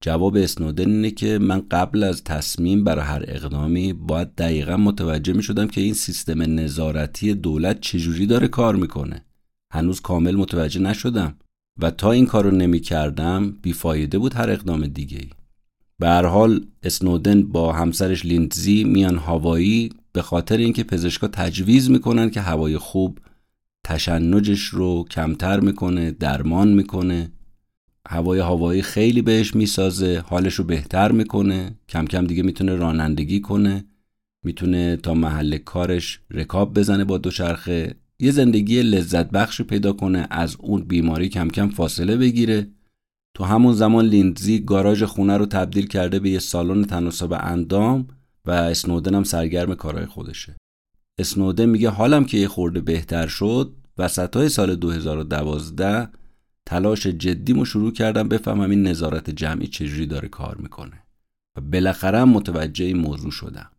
جواب اسنودن اینه که من قبل از تصمیم برای هر اقدامی باید دقیقا متوجه می‌شدم که این سیستم نظارتی دولت چجوری داره کار می‌کنه. هنوز کامل متوجه نشدم و تا این کارو نمی کردم بیفایده بود هر اقدام دیگه ای. به هر حال اسنودن با همسرش لیندزی میان هاوایی به خاطر اینکه پزشکا تجویز می‌کنن که هوای خوب تشنجش رو کمتر می‌کنه درمان می‌کنه هوای هوایی خیلی بهش می‌سازه حالش رو بهتر می‌کنه کم کم دیگه می‌تونه رانندگی کنه می‌تونه تا محل کارش رکاب بزنه با دوچرخه یه زندگی لذت بخش پیدا کنه از اون بیماری کم کم فاصله بگیره. تو همون زمان لیندزی گاراژ خونه رو تبدیل کرده به یه سالن تناسب اندام و اسنودن هم سرگرم کارهای خودشه. اسنودن میگه حالم که یه خورده بهتر شد وسط های سال 2012 تلاش جدیمو شروع کردم بفهمم این نظارت جمعی چجوری داره کار می‌کنه. و بالاخره متوجه این موضوع شدم.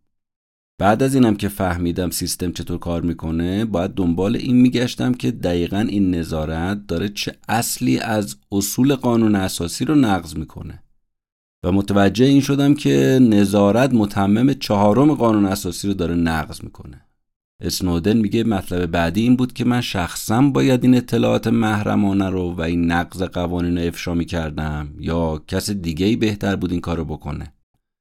بعد از اینم که فهمیدم سیستم چطور کار می‌کنه باید دنبال این میگشتم که دقیقا این نظارت داره چه اصلی از اصول قانون اساسی رو نقض می‌کنه. و متوجه این شدم که نظارت متمم چهارم قانون اساسی رو داره نقض می‌کنه. اسنودن میگه مطلب بعدی این بود که من شخصا باید این اطلاعات محرمانه رو و این نقض قوانین رو افشا می‌کردم یا کس دیگه بهتر بود این کارو بکنه.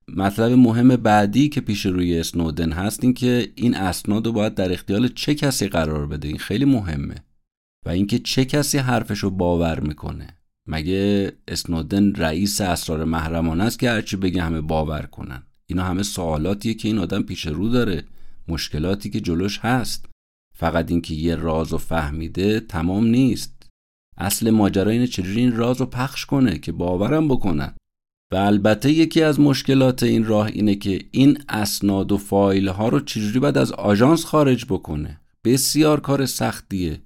مطلب مهم بعدی که پیش روی اسنودن هست این که این اسناد رو باید در اختیار چه کسی قرار بده؟ این خیلی مهمه. و اینکه چه کسی حرفش رو باور می‌کنه. مگه اسنودن رئیس اسرار محرمانه است که هرچی بگه همه باور کنن؟ اینا همه سوالاتیه که این آدم پیش رو داره. مشکلاتی که جلوش هست. فقط اینکه یه راز و فهمیده تمام نیست. اصل ماجرا اینه چجوری این راز رو پخش کنه که باورم بکنن. و البته یکی از مشکلات این راه اینه که این اسناد و فایل ها رو چجوری باید از آژانس خارج بکنه؟ بسیار کار سختیه.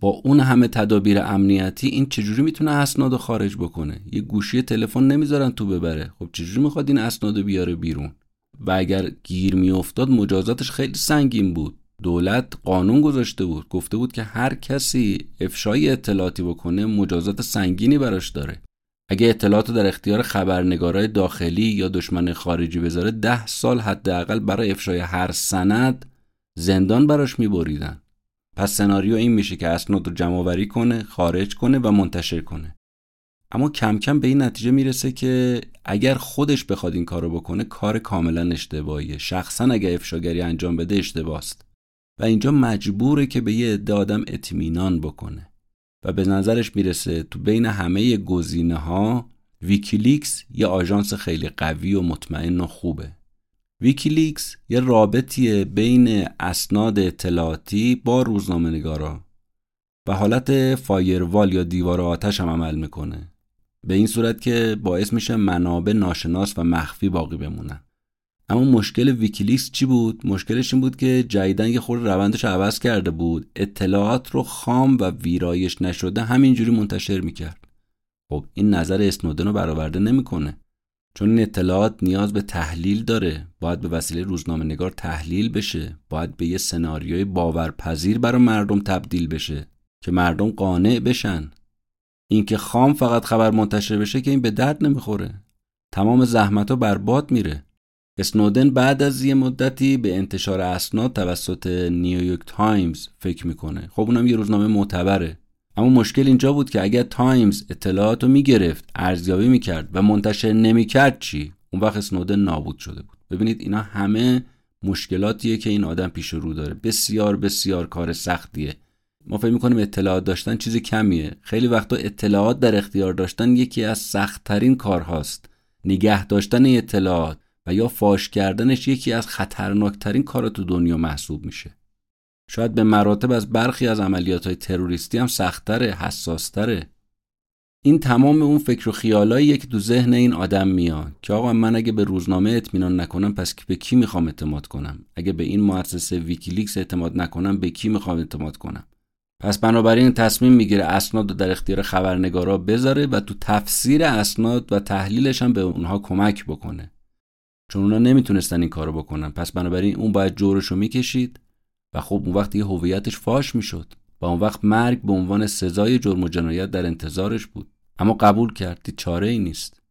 با اون همه تدابیر امنیتی این چجوری می‌تونه اسناد خارج بکنه؟ یه گوشی تلفن نمی‌ذارن تو ببره. خب چجوری می‌خواد این اسناد بیاره بیرون؟ و اگر گیر میافتاد مجازاتش خیلی سنگین بود. دولت قانون گذاشته بود. گفته بود که هر کسی افشای اطلاعاتی بکنه مجازات سنگینی براش داره. اگه اطلاعات در اختیار خبرنگارای داخلی یا دشمن خارجی بذاره ده سال حداقل برای افشای هر سند زندان براش میبریدن. پس سناریو این میشه که اسناد رو جمع کنه خارج کنه و منتشر کنه. اما کم کم به این نتیجه می‌رسه که اگر خودش بخواد این کارو بکنه کار کاملا اشتباهیه. شخصا اگر افشاگری انجام بده اشتباهست و اینجا مجبوره که به یه عده آدم اطمینان بکنه. و به نظرش می‌رسه تو بین همه گزینه ها ویکیلیکس یه آژانس خیلی قوی و مطمئن و خوبه. ویکیلیکس یه رابطیه بین اسناد اطلاعاتی با روزنامه نگارا و حالت firewall یا دیوار آتش هم عمل می‌کنه. به این صورت که باعث میشه منابع ناشناس و مخفی باقی بمونن. اما مشکل ویکیلیکس چی بود؟ مشکلش این بود که جدیداً یه خورده روندش عوض کرده بود. اطلاعات رو خام و ویرایش نشده همینجوری منتشر می‌کرد. خب این نظر اسنودن رو برآورده نمی‌کنه. چون این اطلاعات نیاز به تحلیل داره. باید به وسیله روزنامه نگار تحلیل بشه. باید به یه سناریوی باورپذیر برای مردم تبدیل بشه که مردم قانع بشن. اینکه خام فقط خبر منتشر بشه که این به درد نمی‌خوره. تمام زحمت ها برباد میره. اسنودن بعد از یه مدتی به انتشار اسناد توسط نیویورک تایمز فکر می‌کنه. خب اونم یه روزنامه معتبره. اما مشکل اینجا بود که اگر تایمز اطلاعات رو می‌گرفت ارزیابی می‌کرد و منتشر نمی‌کرد چی؟ اون وقت اسنودن نابود شده بود. ببینید اینا همه مشکلاتیه که این آدم پیش رو داره. بسیار بسیار کار سختیه. ما فکر می‌کنیم اطلاعات داشتن چیز کمیه. خیلی وقتا اطلاعات در اختیار داشتن یکی از سختترین کارهاست. نگه داشتن اطلاعات. و یا فاش کردنش یکی از خطرناکترین کار تو دنیا محسوب میشه. شاید به مراتب از برخی از عملیات های تروریستی هم سختتره حساستره. این تمام اون فکر و خیالاییه که تو ذهن این آدم میاد که آقا من اگه به روزنامه اطمینان نکنم پس به کی می‌خوام اعتماد کنم؟ اگه به این مؤسسه ویکیلیکس اعتماد نکنم به کی می‌خوام اعتماد کنم؟ پس بنابراین تصمیم می‌گیره اسناد رو در اختیار خبرنگارا بذاره و تو تفسیر اسناد و تحلیلش هم به اونها کمک بکنه. چون اونا نمی‌تونستن این کارو بکنن. پس بنابراین اون باید جورش رو می‌کشید و خب اون وقت هویتش فاش می‌شد و اون وقت مرگ به عنوان سزای جرم و جنایت در انتظارش بود. اما قبول کرد چاره ای نیست.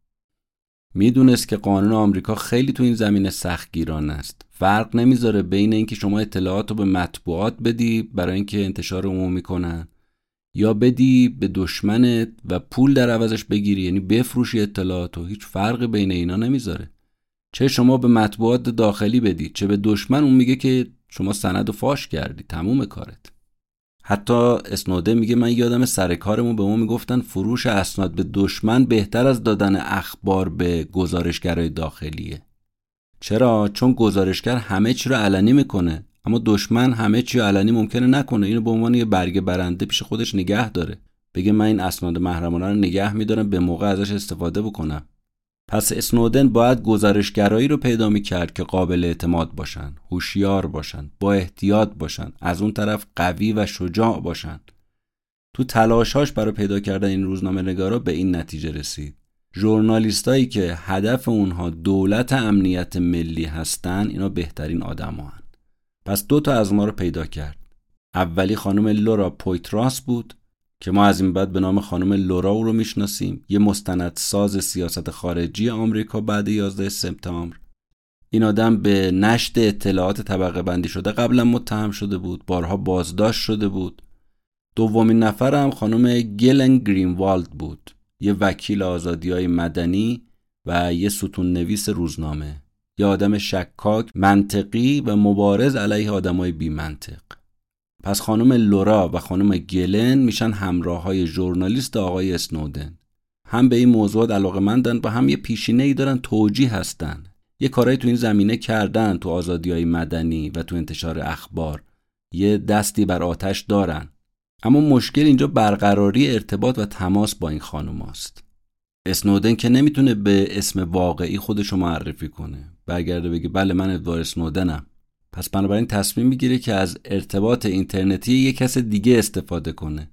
می‌دونست که قانون آمریکا خیلی تو این زمینه سختگیران است. فرق نمی‌ذاره بین اینکه شما اطلاعات رو به مطبوعات بدی برای اینکه انتشار عمومی کنن یا بدی به دشمنت و پول در عوضش بگیری یعنی بفروشی اطلاعات و هیچ فرقی بین اینا نمی‌ذاره. چه شما به مطبوعات داخلی بدید چه به دشمن اون میگه که شما سند و فاش کردی تموم کارت. حتی اسنوده میگه من یادم سر کارمون به ما می‌گفتن فروش اسناد به دشمن بهتر از دادن اخبار به گزارشگرای داخلیه. چرا؟ چون گزارشگر همه چی رو علنی می‌کنه اما دشمن همه چی رو علنی ممکنه نکنه. اینو به عنوان یه برگه برنده پیش خودش نگه داره. بگه من این اسناد محرمانه رو نگه میدارم به موقع ازش استفاده بکنم. پس اسنودن باید گزارشگرایی رو پیدا می‌کرد که قابل اعتماد باشن هوشیار باشن با احتیاط باشن از اون طرف قوی و شجاع باشن تو تلاشاش برای پیدا کردن این روزنامه نگارا به این نتیجه رسید. ژورنالیستایی که هدف اونها دولت امنیت ملی هستن اینا بهترین آدم هن. پس دو تا از ما رو پیدا کرد. اولی خانم لورا پویتراس بود. که ما از این بعد به نام خانم لورا او رو می‌شناسیم یه مستندساز سیاست خارجی آمریکا بعد 11 سپتامبر. این آدم به نشت اطلاعات طبقه بندی شده قبلا متهم شده بود بارها بازداشت شده بود. دومین نفر هم خانم گلن گرینوالد بود یه وکیل آزادی های مدنی و یه ستون نویس روزنامه. یه آدم شکاک منطقی و مبارز علیه آدمای بی منطق پس خانم لورا و خانم گلن میشن همراه های ژورنالیست آقای اسنودن. هم به این موضوعات علاقه مندن و هم یه پیشینه ای دارن توجیه هستن. یه کارایی تو این زمینه کردن تو آزادی های مدنی و تو انتشار اخبار. یه دستی بر آتش دارن. اما مشکل اینجا برقراری ارتباط و تماس با این خانم هست. اسنودن که نمی‌تونه به اسم واقعی خودشو معرفی کنه. برگرده بگه بله من ادوار اسنودنم. پس بنابراین تصمیم می‌گیره که از ارتباط اینترنتی یک کس دیگه استفاده کنه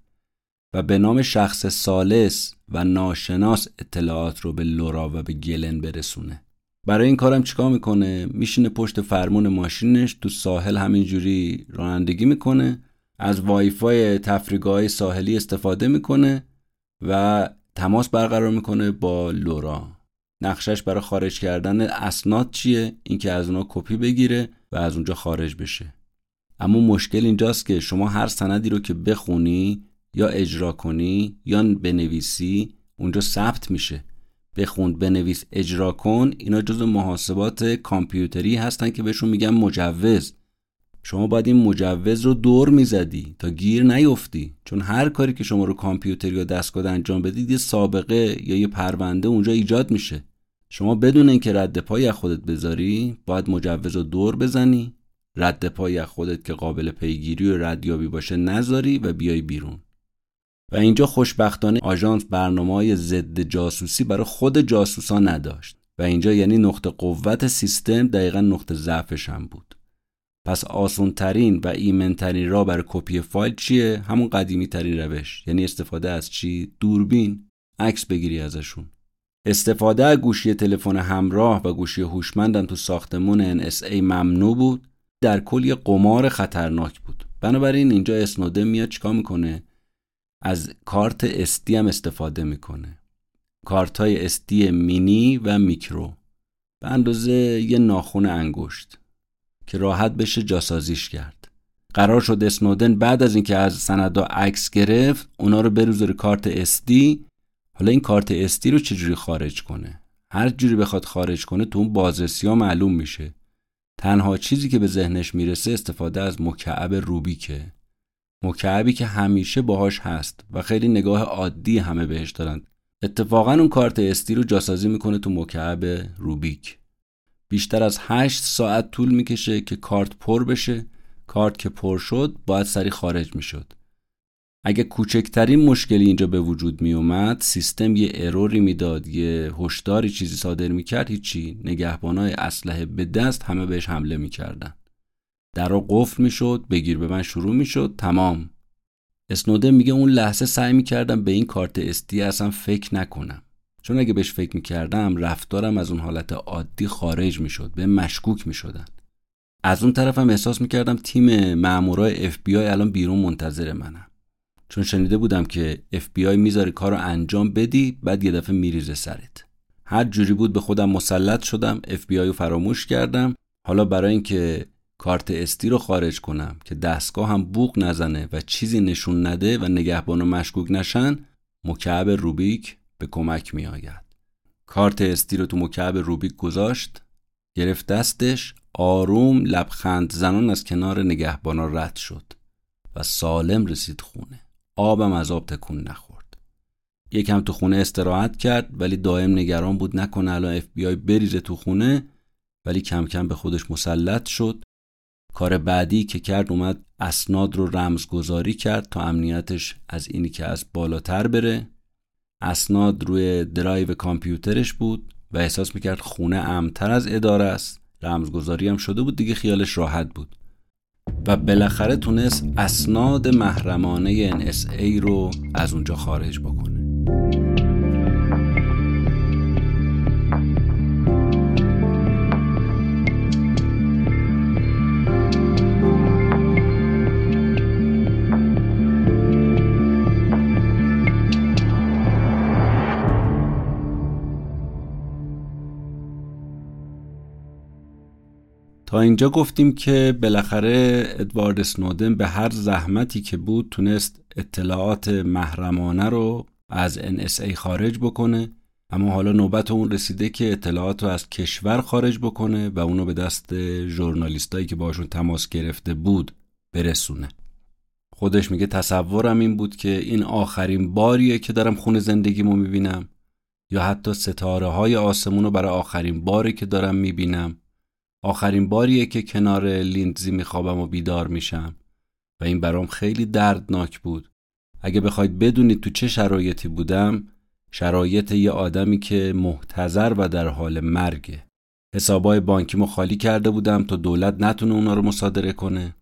و به نام شخص سالس و ناشناس اطلاعات رو به لورا و به گلن برسونه. برای این کارم چیکار می‌کنه؟ میشینه پشت فرمون ماشینش تو ساحل همینجوری رانندگی می‌کنه از وایفای تفریگاه ساحلی استفاده می‌کنه و تماس برقرار می‌کنه با لورا. نقشش برای خارج کردن اسناد چیه؟ اینکه از اونها کپی بگیره و از اونجا خارج بشه. اما مشکل اینجاست که شما هر سندی رو که بخونی یا اجرا کنی یا بنویسی اونجا ثبت میشه. بخون بنویس اجرا کن اینا جز محاسبات کامپیوتری هستن که بهشون میگن مجوز. شما باید این مجوز رو دور می‌زدی تا گیر نیفتی. چون هر کاری که شما رو کامپیوتری یا دستگاه انجام بدید یه سابقه یا یه پرونده اونجا ایجاد میشه. شما بدون اینکه رد پای از خودت بذاری باید مجوز رو دور بزنی. رد پای از خودت که قابل پیگیری و ردیابی باشه نذاری و بیای بیرون. و اینجا خوشبختانه آژانس برنامه های ضد جاسوسی برای خود جاسوسا نداشت. و اینجا یعنی نقطه قوت سیستم دقیقا نقطه ضعفش هم بود. پس آسون ترین و ایمن ترین راه برای کپی فایل چیه؟ همون قدیمی ترین روش. یعنی استفاده از چی؟ دوربین. عکس بگیری ازشون. استفاده از گوشی تلفن همراه و گوشی هوشمندم تو ساختمون NSA ممنوع بود در کل یه قمار خطرناک بود. بنابراین اینجا اسنوده میاد چیکار می‌کنه؟ از کارت استی هم استفاده می‌کنه. کارت های استی مینی و میکرو. به اندازه یه ناخون انگشت که راحت بشه جاسازیش کرد. قرار شد اسنودن بعد از اینکه از سندا عکس گرفت اونا رو بروزه کارت SD حالا این کارت SD رو چجوری خارج کنه؟ هر جوری بخواد خارج کنه تو اون بازرسی ها معلوم میشه. تنها چیزی که به ذهنش می‌رسه استفاده از مکعب روبیکه. مکعبی که همیشه باهاش هست و خیلی نگاه عادی همه بهش دارن. اتفاقا اون کارت استی رو جاسازی می‌کنه تو مکعب روبیک. بیشتر از 8 ساعت طول می‌کشه که کارت پر بشه. کارت که پر شد باید سری خارج می‌شد. اگه کوچکترین مشکلی اینجا به وجود می اومد سیستم یه error ی می‌داد یه هشداری چیزی صادر می‌کرد هیچی. نگهبانای اسلحه به دست همه بهش حمله می‌کردن. در رو قفل می‌شد بگیر ببند شروع می‌شد تمام. اسنودن میگه اون لحظه سعی می‌کردم به این کارت SD اصلا فکر نکنم. چون اگه بهش فکر می‌کردم رفتارم از اون حالت عادی خارج می‌شد بهم مشکوک می‌شدن. از اون طرفم احساس می‌کردم تیم مامورای اف بی آی الان بیرون منتظر منن چون شنیده بودم که اف بی آی می‌ذاره کارو انجام بدی بعد یه دفعه میریزه سرت. هر جوری بود به خودم مسلط شدم اف بی آی رو فراموش کردم. حالا برای اینکه کارت SD رو خارج کنم که دستگاه هم بوق نزنه و چیزی نشون نده و نگهبانا مشکوک نشن مکعب روبیک به کمک می آید. کارت SD رو تو مکعب روبیک گذاشت گرفت دستش آروم لبخند زنان از کنار نگهبانا رد شد و سالم رسید خونه. آبم از آب تکون نخورد. یکم تو خونه استراحت کرد ولی دائم نگران بود نکنه الان اف بی آی بریزه تو خونه ولی کم کم به خودش مسلط شد. کار بعدی که کرد اومد اسناد رو رمزگذاری کرد تا امنیتش از اینی که هست بالاتر بره. اسناد روی درایو کامپیوترش بود و احساس می‌کرد خونه امن‌تر از اداره است. رمزگذاری هم شده بود دیگه خیالش راحت بود. و بالاخره تونست اسناد محرمانه NSA رو از اونجا خارج بکنه. تا اینجا گفتیم که بالاخره ادوارد سنودن به هر زحمتی که بود تونست اطلاعات محرمانه رو از NSA خارج بکنه اما حالا نوبت اون رسیده که اطلاعات رو از کشور خارج بکنه و اونو به دست ژورنالیستایی که باشون تماس گرفته بود برسونه. خودش میگه تصورم این بود که این آخرین باریه که دارم خونه زندگیمو می‌بینم یا حتی ستاره های آسمون رو برای آخرین باری که دارم می‌بینم. آخرین باریه که کنار لیندزی میخوابم و بیدار میشم. و این برام خیلی دردناک بود. اگه بخواید بدونید تو چه شرایطی بودم شرایط یه آدمی که محتظر و در حال مرگه. حسابای بانکیمو خالی کرده بودم تا دولت نتونه اونا رو مصادره کنه.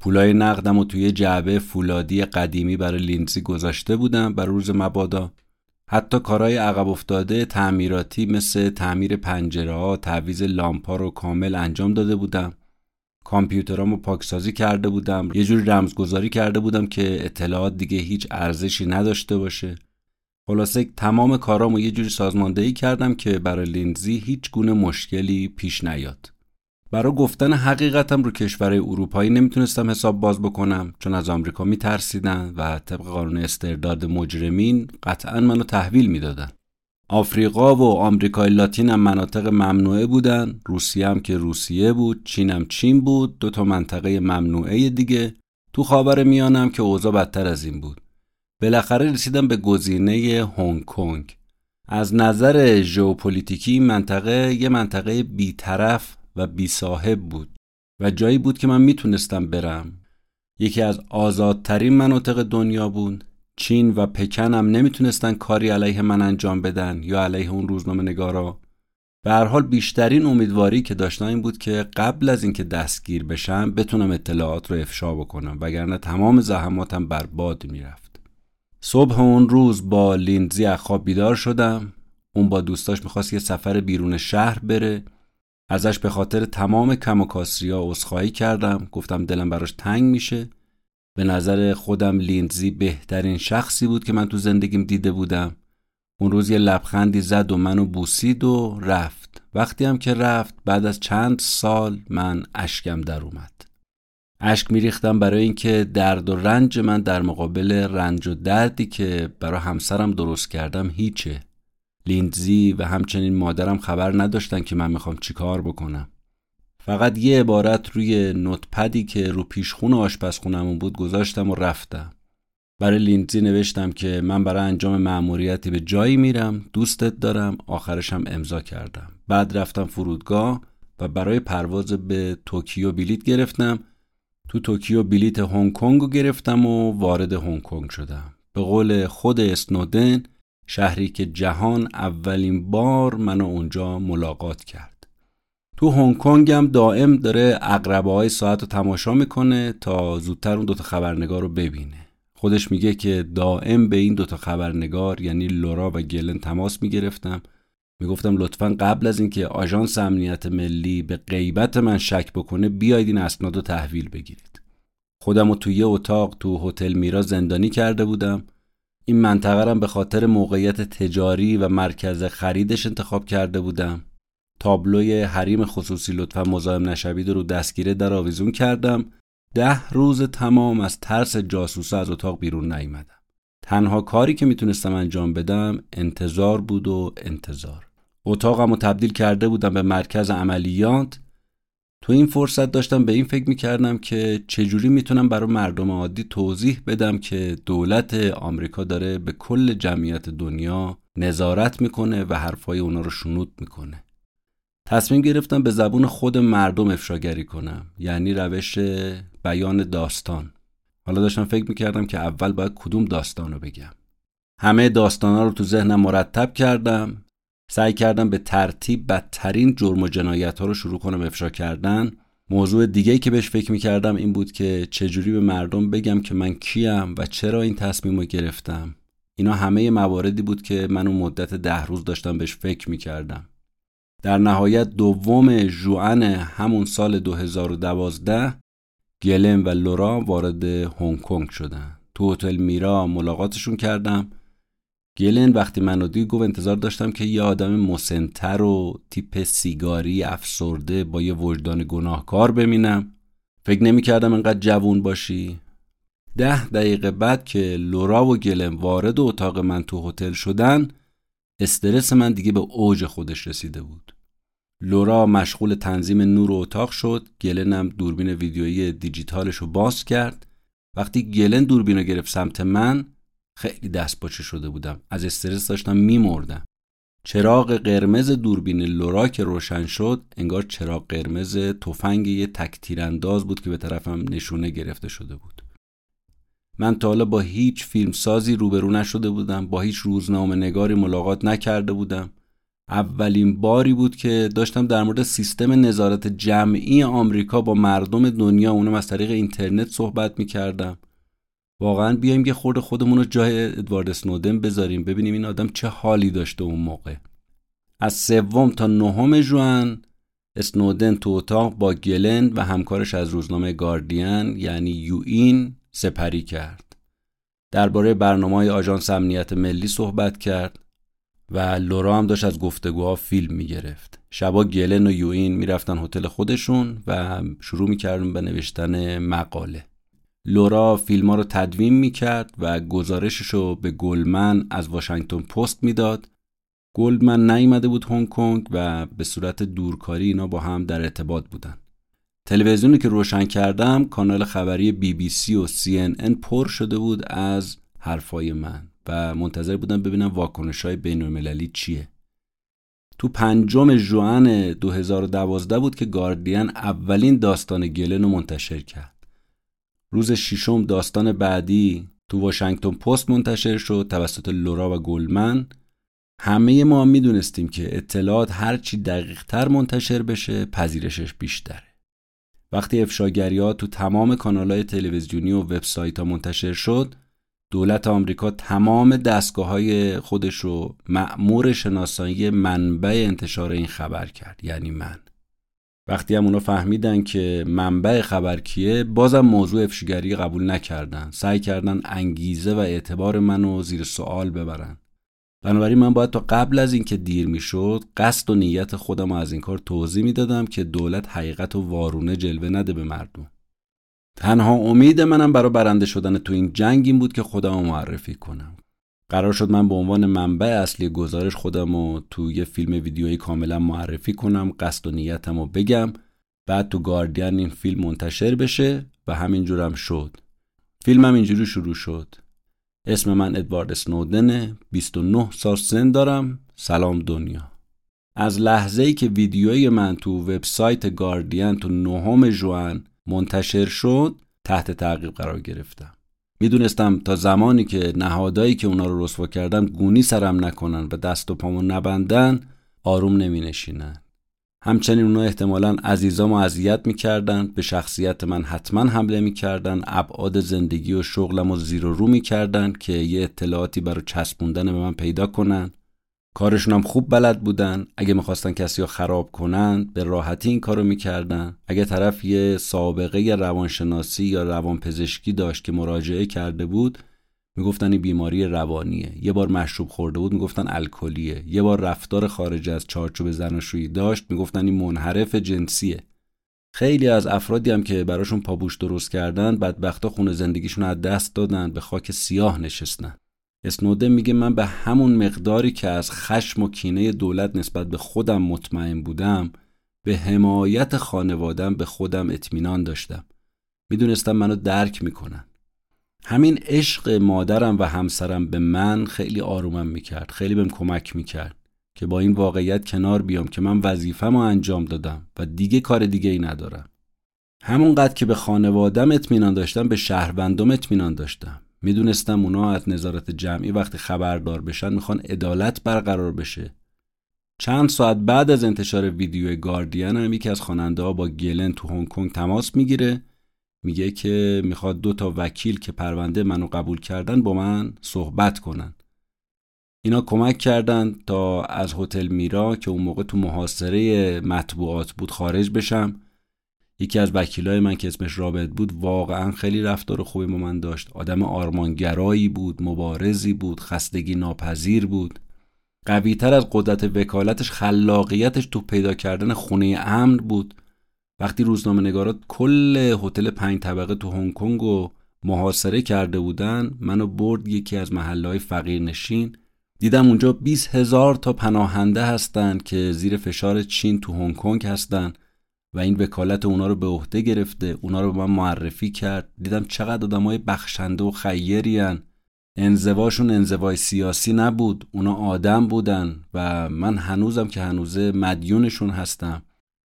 پولای نقدم و توی جعبه فولادی قدیمی برای لیندزی گذاشته بودم برای روز مبادا. حتی کارهای عقب افتاده تعمیراتی مثل تعمیر پنجره ها تعویز لامپا رو کامل انجام داده بودم. کامپیوترامو پاکسازی کرده بودم. یه جوری رمزگذاری کرده بودم که اطلاعات دیگه هیچ ارزشی نداشته باشه. خلاصه تمام کارامو یه جوری سازماندهی کردم که برای لینزی هیچ گونه مشکلی پیش نیاد. برای گفتن حقیقتم رو کشورهای اروپایی نمی‌تونستم حساب باز بکنم چون از آمریکا میترسیدن و طبق قانون استرداد مجرمین قطعا منو تحویل می‌دادن. آفریقا و آمریکای لاتین هم مناطق ممنوعه بودن روسیه هم که روسیه بود چین هم چین بود دو تا منطقه ممنوعه دیگه. تو خاور میانم که اوضاع بدتر از این بود. بالاخره رسیدم به گزینه هنگ کنگ. از نظر ژئوپلیتیکی منطقه یه منطقه بیطرف و بی صاحب بود و جایی بود که من می‌تونستم برم. یکی از آزادترین مناطق دنیا بود. چین و پکن هم نمی‌تونستن کاری علیه من انجام بدن یا علیه اون روزنامه نگارا. به هر حال بیشترین امیدواری که داشتم این بود که قبل از اینکه دستگیر بشم بتونم اطلاعات رو افشا بکنم وگرنه تمام زحماتم برباد می‌رفت. صبح اون روز با لیندزی خواب بیدار شدم. اون با دوستاش می‌خواست یه سفر بیرون شهر بره. ازش به خاطر تمام کم و کاسریا عذرخواهی کردم. گفتم دلم براش تنگ میشه. به نظر خودم لیندزی بهترین شخصی بود که من تو زندگیم دیده بودم. اون روز یه لبخندی زد و منو بوسید و رفت. وقتی هم که رفت بعد از چند سال من اشکم در اومد. اشک میریختم برای اینکه درد و رنج من در مقابل رنج و دردی که برای همسرم درست کردم هیچه. لیندزی و همچنین مادرم خبر نداشتن که من می‌خوام چیکار بکنم. فقط یه عبارت روی نوتپدی که رو پیشخون آشپزخونمون بود گذاشتم و رفتم. برای لیندزی نوشتم که من برای انجام مأموریتی به جایی میرم دوستت دارم آخرشم امضا کردم. بعد رفتم فرودگاه و برای پرواز به توکیو بلیت گرفتم. تو توکیو بلیت هنگ کنگ گرفتم و وارد هنگ کنگ شدم. به قول خود اسنودن شهری که جهان اولین بار منو اونجا ملاقات کرد. تو هنگ کنگ هم دائم داره عقربه های ساعت رو تماشا می‌کنه تا زودتر اون دوتا خبرنگار رو ببینه. خودش میگه که دائم به این دوتا خبرنگار یعنی لورا و گلن تماس می‌گرفتم. می‌گفتم لطفا قبل از اینکه آژانس امنیت ملی به غیبت من شک بکنه بیاید این اسناد رو تحویل بگیرید. خودم رو توی یه اتاق تو هتل میرا زندانی کرده بودم. این منطقه را به خاطر موقعیت تجاری و مرکز خریدش انتخاب کرده بودم. تابلوی حریم خصوصی لطفا مزاحم نشوید رو دستگیره در آویزون کردم. ده روز تمام از ترس جاسوسه از اتاق بیرون نیامدم تنها کاری که می‌تونستم انجام بدم انتظار بود و انتظار. اتاقم رو تبدیل کرده بودم به مرکز عملیات تو این فرصت داشتم به این فکر می‌کردم که چجوری می‌تونم برای مردم عادی توضیح بدم که دولت آمریکا داره به کل جمعیت دنیا نظارت می‌کنه و حرفای اونا رو شنود می‌کنه. تصمیم گرفتم به زبون خود مردم افشاگری کنم یعنی روش بیان داستان. حالا داشتم فکر می‌کردم که اول باید کدوم داستان رو بگم. همه داستان رو تو ذهنم مرتب کردم. سعی کردم به ترتیب بدترین جرم و جنایت ها رو شروع کنم افشا کردن. موضوع دیگه که بهش فکر می‌کردم این بود که چجوری به مردم بگم که من کیم و چرا این تصمیم رو گرفتم. اینا همه مواردی بود که من اون مدت ده روز داشتم بهش فکر می‌کردم. در نهایت دوم جوان همون سال 2012 گلن و لورا وارد هنگ کنگ شدن. تو هتل میرا ملاقاتشون کردم. گلن وقتی منو دید گفت انتظار داشتم که یه آدم مسنتر و تیپ سیگاری افسرده با یه وجدان گناهکار ببینم فکر نمی کردم انقدر جوون باشی. ده دقیقه بعد که لورا و گلن وارد اتاق من تو هتل شدن استرس من دیگه به اوج خودش رسیده بود. لورا مشغول تنظیم نور اتاق شد گلنم دوربین ویدیویی دیجیتالش رو باز کرد. وقتی گلن دوربین رو گرفت سمت من خیلی دست باچه شده بودم. از استرس داشتم میمردم. چراغ قرمز دوربین لورا که روشن شد انگار چراغ قرمز تفنگ یه تک تیرانداز بود که به طرفم نشونه گرفته شده بود. من تا حالا با هیچ فیلمسازی روبرو نشده بودم با هیچ روزنامه نگاری ملاقات نکرده بودم. اولین باری بود که داشتم در مورد سیستم نظارت جمعی آمریکا با مردم دنیا اونم از طریق اینترنت صحبت می‌کردم. واقعا بیایم یه خورده خودمون رو جای ادوارد اسنودن بذاریم. ببینیم این آدم چه حالی داشته اون موقع. از سوم تا نهم ژوئن اسنودن تو اتاق با گلن و همکارش از روزنامه گاردین یعنی یوین سپری کرد. درباره برنامه آژانس امنیت ملی صحبت کرد و لورا هم داشت از گفتگوها فیلم می‌گرفت. شبا گلن و یوین می‌رفتن هتل خودشون و شروع می‌کردن به نوشتن مقاله. لورا فیلم ها رو تدوین می‌کرد و گزارشش رو به گلمن از واشنگتن پست می‌داد. گلدمن نیامده بود هنگ کنگ و به صورت دورکاری اینا با هم در ارتباط بودن. تلویزیونی که روشن کردم کانال خبری بی بی سی و سی ان ان پر شده بود از حرفای من و منتظر بودم ببینم واکنش های بین المللی چیه. تو پنجم جوان 2012 بود که گاردین اولین داستان گلن رو منتشر کرد. روز ششم داستان بعدی تو واشنگتن پست منتشر شد توسط لورا و گلمن. همه ما می‌دونستیم که اطلاعات هرچی دقیق تر منتشر بشه پذیرشش بیشتره. وقتی افشاگری ها تو تمام کانال های تلویزیونی و وبسایت ها منتشر شد دولت آمریکا تمام دستگاه های خودش رو معمور شناسایی منبع انتشار این خبر کرد یعنی من. وقتی هم اونا فهمیدن که منبع خبر کیه بازم موضوع افشگری قبول نکردن. سعی کردن انگیزه و اعتبار منو زیر سوال ببرن. بنابراین من باید تا قبل از اینکه دیر می‌شد قصد و نیت خودم از این کار توضیح می‌دادم که دولت حقیقت و وارونه جلوه نده به مردم. تنها امید منم برای برنده شدن تو این جنگ این بود که خودم معرفی کنم. قرار شد من به عنوان منبع اصلی گزارش خودم رو تو یه فیلم ویدیویی کاملا معرفی کنم قصد و نیتم رو بگم. بعد تو گاردین این فیلم منتشر بشه و همینجورم شد. فیلمم اینجوری شروع شد. اسم من ادوارد سنودنه 29 سال سن دارم. سلام دنیا. از لحظه ای که ویدیوی من تو وبسایت گاردین تو نهم جوان منتشر شد تحت تعقیب قرار گرفتم. می‌دونستم تا زمانی که نهادایی که اونا رو رسوا کردم گونی سرم نکنن و دست و پامو نبندن آروم نمی نشینن. همچنین اونا احتمالا عزیزامو اذیت می‌کردن به شخصیت من حتما حمله می‌کردن ابعاد زندگی و شغلم رو زیر و رو می‌کردن که یه اطلاعاتی برای چسبوندن به من پیدا کنن کارشون هم خوب بلد بودن. اگه می‌خواستن کسی رو خراب کنن به راحتی این کارو می‌کردن. اگه طرف یه سابقه روانشناسی یا روانپزشکی داشت که مراجعه کرده بود می‌گفتن این بیماری روانیه. یه بار مشروب خورده بود می‌گفتن الکلیه. یه بار رفتار خارج از چارچوب زناشویی داشت می‌گفتن این منحرف جنسیه. خیلی از افرادی هم که براشون پابوش درست کردن بدبختا خونه زندگیشون از دست دادن به خاک سیاه نشستن. اسنودن میگه من به همون مقداری که از خشم و کینه دولت نسبت به خودم مطمئن بودم به حمایت خانوادم به خودم اطمینان داشتم. می‌دونستم منو درک می‌کنن. همین عشق مادرم و همسرم به من خیلی آرومم می‌کرد خیلی بهم کمک می‌کرد که با این واقعیت کنار بیام که من وظیفه‌مو انجام دادم و دیگه کار دیگه ای ندارم. همونقدر که به خانوادم اطمینان داشتم به شهروندم اطمینان داشتم. می‌دونستم اونا از نظارت جمعی وقتی خبردار بشن می‌خوان عدالت برقرار بشه. چند ساعت بعد از انتشار ویدیو گاردین هم یکی از خواننده ها با گلن تو هنگ کنگ تماس می‌گیره. میگه که می‌خواد دو تا وکیل که پرونده منو قبول کردن با من صحبت کنن. اینا کمک کردن تا از هتل میرا که اون موقع تو محاصره مطبوعات بود خارج بشم. یکی از وکیلای من که اسمش رابط بود واقعا خیلی رفتار خوبی با من داشت. آدم آرمانگرایی بود مبارزی بود خستگی ناپذیر بود. قویتر از قدرت وکالتش خلاقیتش تو پیدا کردن خونه امن بود. وقتی روزنامه نگارات کل هتل پنج طبقه تو هنگ کنگ و محاصره کرده بودن منو برد یکی از محله فقیر نشین. دیدم اونجا 20 هزار تا پناهنده هستند که زیر فشار چین تو هنگ کنگ هستن. و این وکالت اونا رو به عهده گرفته اونا رو به من معرفی کرد. دیدم چقدر آدمای بخشنده و خیریان انزواشون انزوای سیاسی نبود اونا آدم بودن و من هنوزم که هنوزه مدیونشون هستم.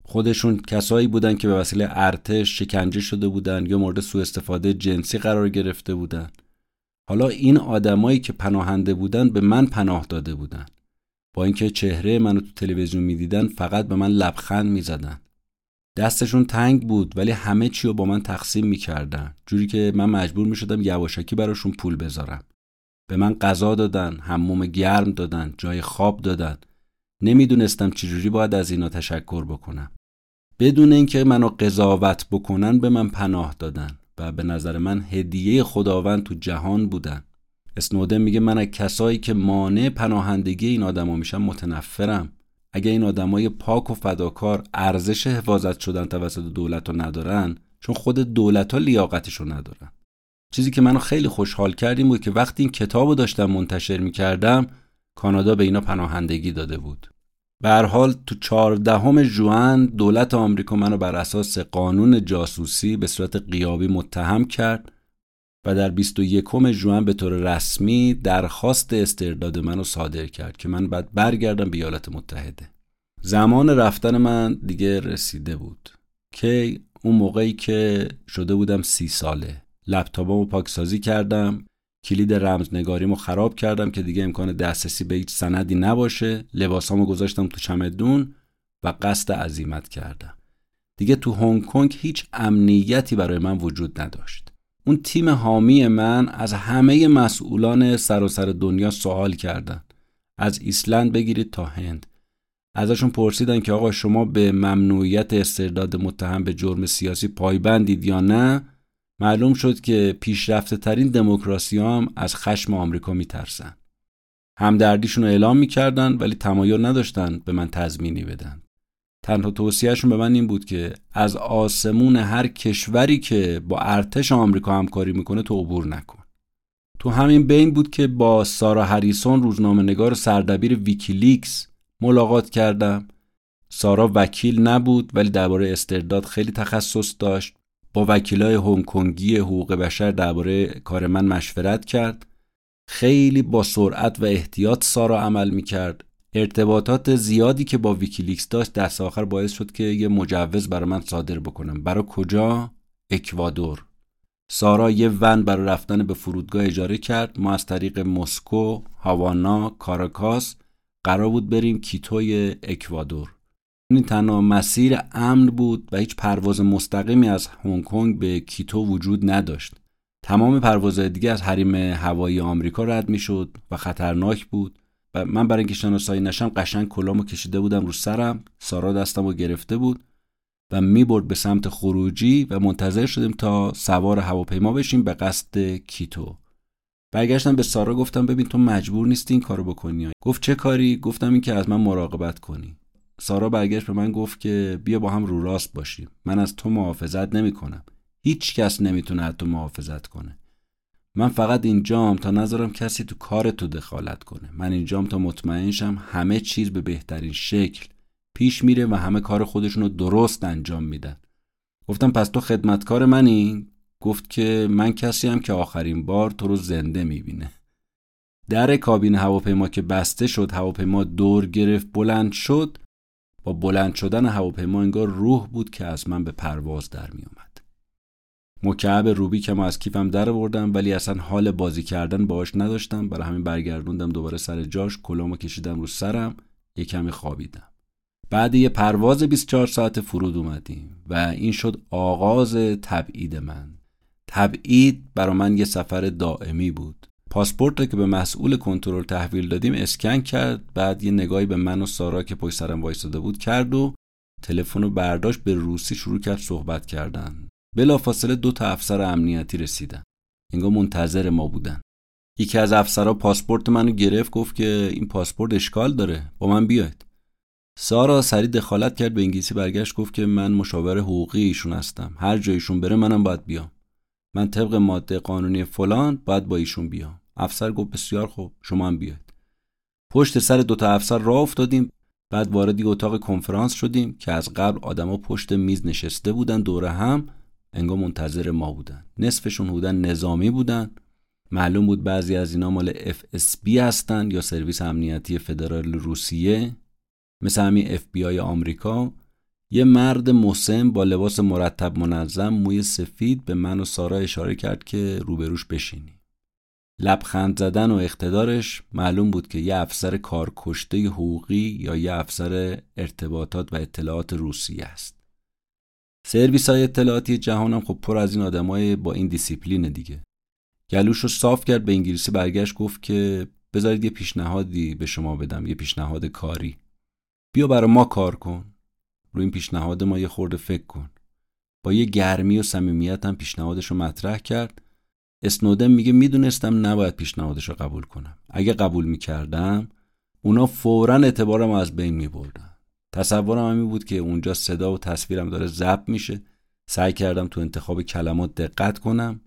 خودشون کسایی بودن که به وسیله ارتش شکنجه شده بودن یا مورد سوء استفاده جنسی قرار گرفته بودن. حالا این آدمایی که پناهنده بودن به من پناه داده بودن. با اینکه چهره منو تو تلویزیون می‌دیدن فقط به من لبخند می‌زدن. دستشون تنگ بود ولی همه چی رو با من تقسیم می‌کردن. جوری که من مجبور می‌شدم یواشکی براشون پول بذارم. به من غذا دادن حموم گرم دادن جای خواب دادن. نمی‌دونستم چجوری باید از اینا تشکر بکنم. بدون اینکه منو قضاوت بکنن به من پناه دادن و به نظر من هدیه خداوند تو جهان بودن. اسنودن میگه من از کسایی که مانع پناهندگی این آدما میشن متنفرم. اگه این آدمای پاک و فداکار ارزش حفاظت شدن توسط دولت رو ندارن چون خود دولت ها لیاقتش رو ندارن. چیزی که منو خیلی خوشحال کردیم بود که وقتی این کتاب رو داشتم منتشر می‌کردم کانادا به اینا پناهندگی داده بود. به هر حال تو چهاردهم ژوئن دولت آمریکا منو بر اساس قانون جاسوسی به صورت قیابی متهم کرد. و در 21 ژوئن به طور رسمی درخواست استرداد منو صادر کرد که من بعد برگردم به ایالات متحده. زمان رفتن من دیگه رسیده بود که اون موقعی که شده بودم سی ساله. لپتاپمو پاکسازی کردم کلید رمزنگاریمو خراب کردم که دیگه امکان دسترسی به هیچ سندی نباشه. لباسامو گذاشتم تو چمدون و قصد عزیمت کردم. دیگه تو هنگ کنگ هیچ امنیتی برای من وجود نداشت. اون تیم حامی من از همه مسئولان سراسر دنیا سوال کردن. از ایسلند بگیرید تا هند. ازشون پرسیدن که آقا شما به ممنوعیت استرداد متهم به جرم سیاسی پایبندید یا نه؟ معلوم شد که پیشرفته ترین دموکراسی هم از خشم آمریکا میترسن. همدردیشون رو اعلام می‌کردن ولی تمایل نداشتن به من تضمینی بدن. تنها توصیهشون به من این بود که از آسمون هر کشوری که با ارتش آمریکا همکاری می‌کنه تو عبور نکن. تو همین بین بود که با سارا هریسون روزنامه نگار سردبیر ویکیلیکس ملاقات کردم. سارا وکیل نبود ولی درباره استرداد خیلی تخصص داشت. با وکیلای هنگ کنگی حقوق بشر درباره کار من مشورت کرد. خیلی با سرعت و احتیاط سارا عمل می‌کرد. ارتباطات زیادی که با ویکیلیکس داشت دست آخر باعث شد که یه مجوز برای من صادر بکنن. برای کجا؟ اکوادور. سارا یه ون برای رفتن به فرودگاه اجاره کرد. ما از طریق مسکو، هاوانا، کاراکاس قرار بود بریم کیتوی اکوادور. این تنها مسیر امن بود و هیچ پرواز مستقیمی از هنگ کنگ به کیتو وجود نداشت. تمام پروازهای دیگه از حریم هوایی آمریکا رد می‌شد و خطرناک بود. من برای اینکه شناسایی نشم قشنگ کلامو کشیده بودم رو سرم سارا دستمو گرفته بود و می‌برد به سمت خروجی و منتظر شدیم تا سوار هواپیما بشیم به قصد کیتو. برگشتم به سارا گفتم ببین تو مجبور نیستی این کارو بکنی. گفت چه کاری؟ گفتم این که از من مراقبت کنی. سارا برگشت به من گفت که بیا با هم رو راست باشیم. من از تو محافظت نمی کنم هیچ کس نمی‌تونه از تو محافظت کنه. من فقط اینجام تا نذارم کسی تو کار تو دخالت کنه. من اینجام تا مطمئن شم همه چیز به بهترین شکل پیش میره و همه کار خودشون درست انجام میدن. گفتم پس تو خدمتکار منی؟ گفت که من کسی هم که آخرین بار تو رو زنده می‌بینه. در کابین هواپیما که بسته شد هواپیما دور گرفت بلند شد. با بلند شدن هواپیما انگار روح بود که از من به پرواز در می اومد. مکعب که ما از کیفم در بردم ولی اصلا حال بازی کردن باهاش نداشتم. برای همین برگردوندم دوباره سر جاش کلامو کشیدم رو سرم یه کمی خوابیدم. بعد یه پرواز 24 ساعت فرود اومدیم و این شد آغاز تبعید من. تبعید برا من یه سفر دائمی بود. پاسپورت که به مسئول کنترل تحویل دادیم اسکن کرد بعد یه نگاهی به من و سارا که پشت سرم وایساده بود کرد و تلفن رو برداشت به روسی شروع کرد صحبت کردن. بلافاصله دو تا افسر امنیتی رسیدن. انگار منتظر ما بودن. یکی از افسرها پاسپورت منو گرفت گفت که این پاسپورت اشکال داره با من بیاید. سارا سریع دخالت کرد به انگلیسی برگشت گفت که من مشاور حقوقی ایشون هستم. هر جایشون بره منم باید بیام. من طبق ماده قانونی فلان باید با ایشون بیام. افسر گفت بسیار خوب شما هم بیاید. پشت سر دوتا افسر راه افتادیم. بعد وارد اتاق کنفرانس شدیم که از قبل آدما پشت میز نشسته بودن دوره هم انگار منتظر ما بودن. نصفشون بودن نظامی بودن. معلوم بود بعضی از اینا مال FSB هستن یا سرویس امنیتی فدرال روسیه. مثل همین FBI آمریکا. یه مرد مسن با لباس مرتب منظم موی سفید به من و سارا اشاره کرد که روبروش بشینی. لبخند زدن و اقتدارش معلوم بود که یه افسر کارکشته حقوقی یا یه افسر ارتباطات و اطلاعات روسیه است. سرویس های اطلاعاتی جهانم خب پر از این آدمای با این دیسیپلین دیگه. گلوش رو صاف کرد به انگلیسی برگشت گفت که بذارید یه پیشنهادی به شما بدم یه پیشنهاد کاری. بیا برای ما کار کن. روی این پیشنهاد ما یه خورده فکر کن. با یه گرمی و صمیمیت هم پیشنهادش رو مطرح کرد. اسنودن میگه می‌دونستم نباید پیشنهادش رو قبول کنم. اگه قبول می‌کردم اونا فورا اعتبارم از بین میبردن. تصورم همین بود که اونجا صدا و تصویرم داره ضبط میشه. سعی کردم تو انتخاب کلمات دقت کنم.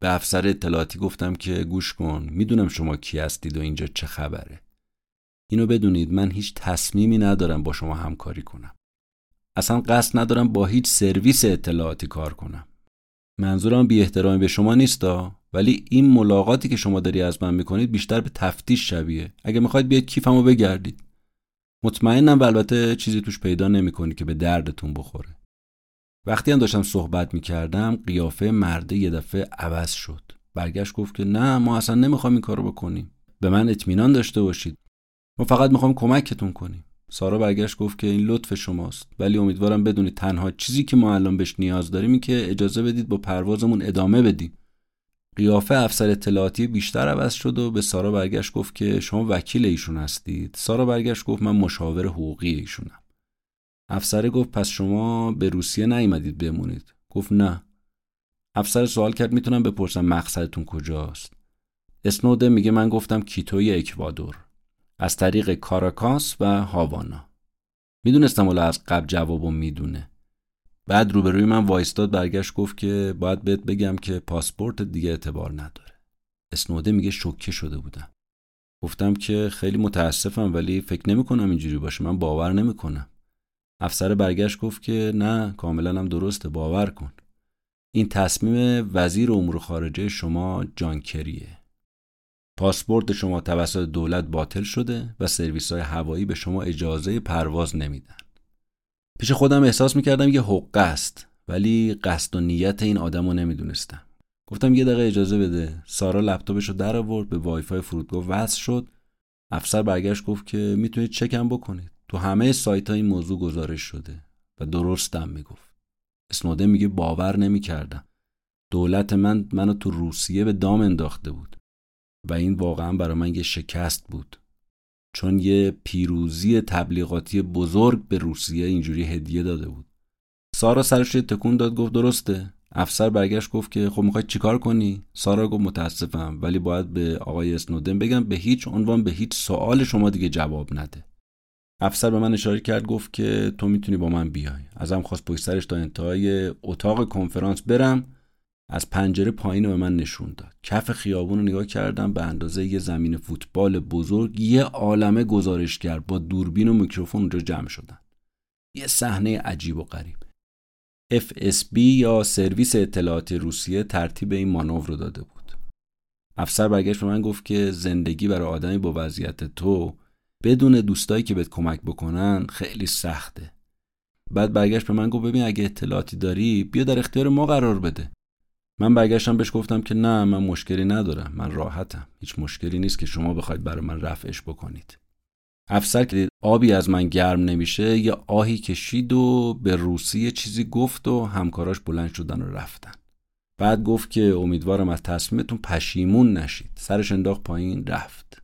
به افسر اطلاعاتی گفتم که گوش کن می‌دونم شما کی هستید و اینجا چه خبره. اینو بدونید من هیچ تصمیمی ندارم با شما همکاری کنم. اصلا قصد ندارم با هیچ سرویس اطلاعاتی کار کنم. منظورم بی احترامی به شما نیستا ولی این ملاقاتی که شما داری از من می‌کنید بیشتر به تفتیش شبیه. اگه می‌خواید بیاید کیفمو بگردید. مطمئنم و البته چیزی توش پیدا نمی‌کنی که به دردتون بخوره. وقتی هم داشتم صحبت می‌کردم قیافه مرده یه دفعه عوض شد. برگشت گفت که نه ما اصلا نمی‌خوام این کارو بکنیم. به من اطمینان داشته باشید. ما فقط می‌خوام کمکتون کنیم. سارا برگشت گفت که این لطف شماست. ولی امیدوارم بدونید تنها چیزی که ما الان بهش نیاز داریم این که اجازه بدید با پروازمون ادامه بدیم. قیافه افسر اطلاعاتی بیشتر عوض شد و به سارا برگشت گفت که شما وکیل ایشون هستید. سارا برگشت گفت من مشاور حقوقی ایشونم. افسر گفت پس شما به روسیه نیومدید بمونید. گفت نه. افسر سوال کرد می‌تونم بپرسم مقصدتون کجاست؟ اسنوده میگه من گفتم کیتوی اکوادور. از طریق کاراکاس و هاوانا. می‌دونستم ولی از قبل جوابو می‌دونه. بعد روبروی من وایستاد برگشت گفت که باید بهت بگم که پاسپورت دیگه اعتبار نداره. اسنوده میگه شوکه شده بودم. گفتم که خیلی متاسفم ولی فکر نمی کنم اینجوری باشه. من باور نمی‌کنم. افسر برگشت گفت که نه کاملا هم درسته باور کن. این تصمیم وزیر امور خارجه شما جان کریه پاسپورت شما توسط دولت باطل شده و سرویس های هوایی به شما اجازه پرواز نمیدن. پیش خودم احساس می‌کردم یه حقه است ولی قصد و نیت این آدم رو نمی‌دونستم. گفتم یه دقیقه اجازه بده. سارا لپتاپش رو در آورد به وایفای فرودگاه وصل شد. افسر برگشت گفت که می‌تونید چکم بکنید. تو همه سایت ها این موضوع گزارش شده و درستم می‌گفت. اسنوده میگه باور نمی‌کردم. دولت من منو تو روسیه به دام انداخته بود و این واقعا برای من یه شکست بود. چون یه پیروزی تبلیغاتی بزرگ به روسیه اینجوری هدیه داده بود. سارا سرش تکون داد گفت درسته. افسر برگشت گفت که خب می‌خوای چیکار کنی؟ سارا گفت متاسفم ولی باید به آقای اسنودن بگم به هیچ عنوان به هیچ سوال شما دیگه جواب نده. افسر به من اشاره کرد گفت که تو می‌تونی با من بیای. ازم خواست پشت سرش تا انتهای اتاق کنفرانس برم. از پنجره پایین به من نشون داد. کف خیابون رو نگاه کردم به اندازه یه زمین فوتبال بزرگ یه عالمه گزارشگر با دوربین و میکروفون اونجا جمع شدن. یه صحنه عجیب و غریب. FSB یا سرویس اطلاعاتی روسیه ترتیب این مانور رو داده بود. افسر برگشت به من گفت که زندگی برای آدمی با وضعیت تو بدون دوستایی که بهت کمک بکنن خیلی سخته. بعد برگشت به من گفت ببین اگه اطلاعاتی داری بیا در اختیار ما قرار بده. من برگشتم بهش گفتم که نه من مشکلی ندارم من راحتم. هیچ مشکلی نیست که شما بخواید برای من رفعش بکنید. افسر که دید آبی از من گرم نمیشه یه آهی کشید و به روسی چیزی گفت و همکاراش بلند شدن و رفتن. بعد گفت که امیدوارم از تصمیمتون پشیمون نشید. سرش انداخت پایین رفت.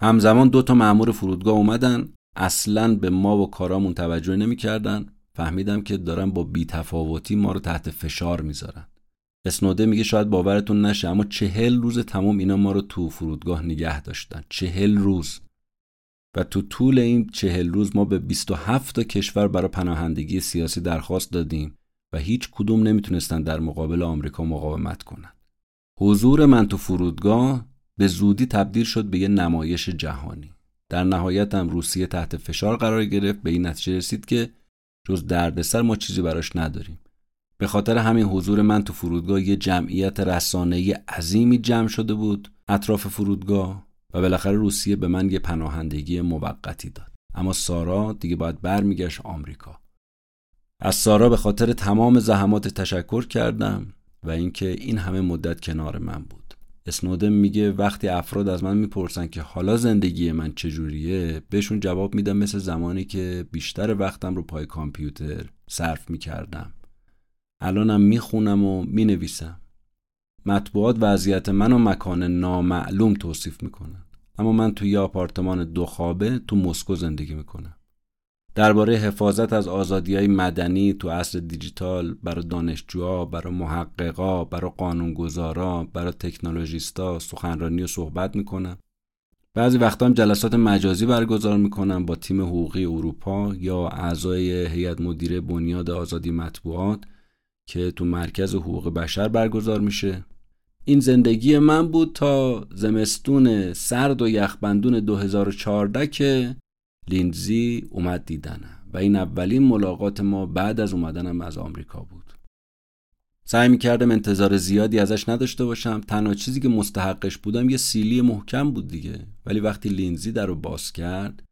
همزمان دو تا مأمور فرودگاه اومدن. اصلا به ما و کارامون توجه نمی‌کردن. فهمیدم که دارن با بیتفاوتی ما رو تحت فشار می‌ذارن. اسنوده میگه شاید باورتون نشه اما چهل روز تمام اینا ما رو تو فرودگاه نگه داشتن چهل روز و تو طول این چهل روز ما به 27 تا کشور برای پناهندگی سیاسی درخواست دادیم و هیچ کدوم نمی‌تونستن در مقابل آمریکا مقاومت کنن. حضور من تو فرودگاه به زودی تبدیل شد به یه نمایش جهانی. در نهایت هم روسیه تحت فشار قرار گرفت به این نتیجه رسید که جز دردسر ما چیزی براش نداریم. به خاطر همین حضور من تو فرودگاه یه جمعیت رسانه‌ای عظیمی جمع شده بود اطراف فرودگاه و بالاخره روسیه به من یه پناهندگی موقتی داد. اما سارا دیگه باید برمیگشت آمریکا. از سارا به خاطر تمام زحمات تشکر کردم و اینکه این همه مدت کنار من بود. اسنودن میگه وقتی افراد از من می‌پرسن که حالا زندگی من چجوریه بهشون جواب میدم مثل زمانی که بیشتر وقتم رو پای کامپیوتر صرف می‌کردم. الانم می‌خونم و می‌نویسم. مطبوعات وضعیت من و مکان نامعلوم توصیف می‌کنن. اما من توی یه آپارتمان دو خوابه تو مسکو زندگی می‌کنم. درباره حفاظت از آزادی های مدنی تو عصر دیجیتال برای دانشجوها برای محققا برای قانونگذارا برای تکنولوژیستا سخنرانی و صحبت می‌کنم. بعضی وقتا هم جلسات مجازی برگزار می‌کنم با تیم حقوقی اروپا یا اعضای هیئت مدیره بنیاد آزادی مطبوعات. که تو مرکز حقوق بشر برگزار میشه. این زندگی من بود تا زمستون سرد و یخبندون 2014 که لینزی اومد دیدنم و این اولین ملاقات ما بعد از اومدنم از آمریکا بود. سعی می‌کردم انتظار زیادی ازش نداشته باشم. تنها چیزی که مستحقش بودم یه سیلی محکم بود دیگه. ولی وقتی لینزی در رو باز کرد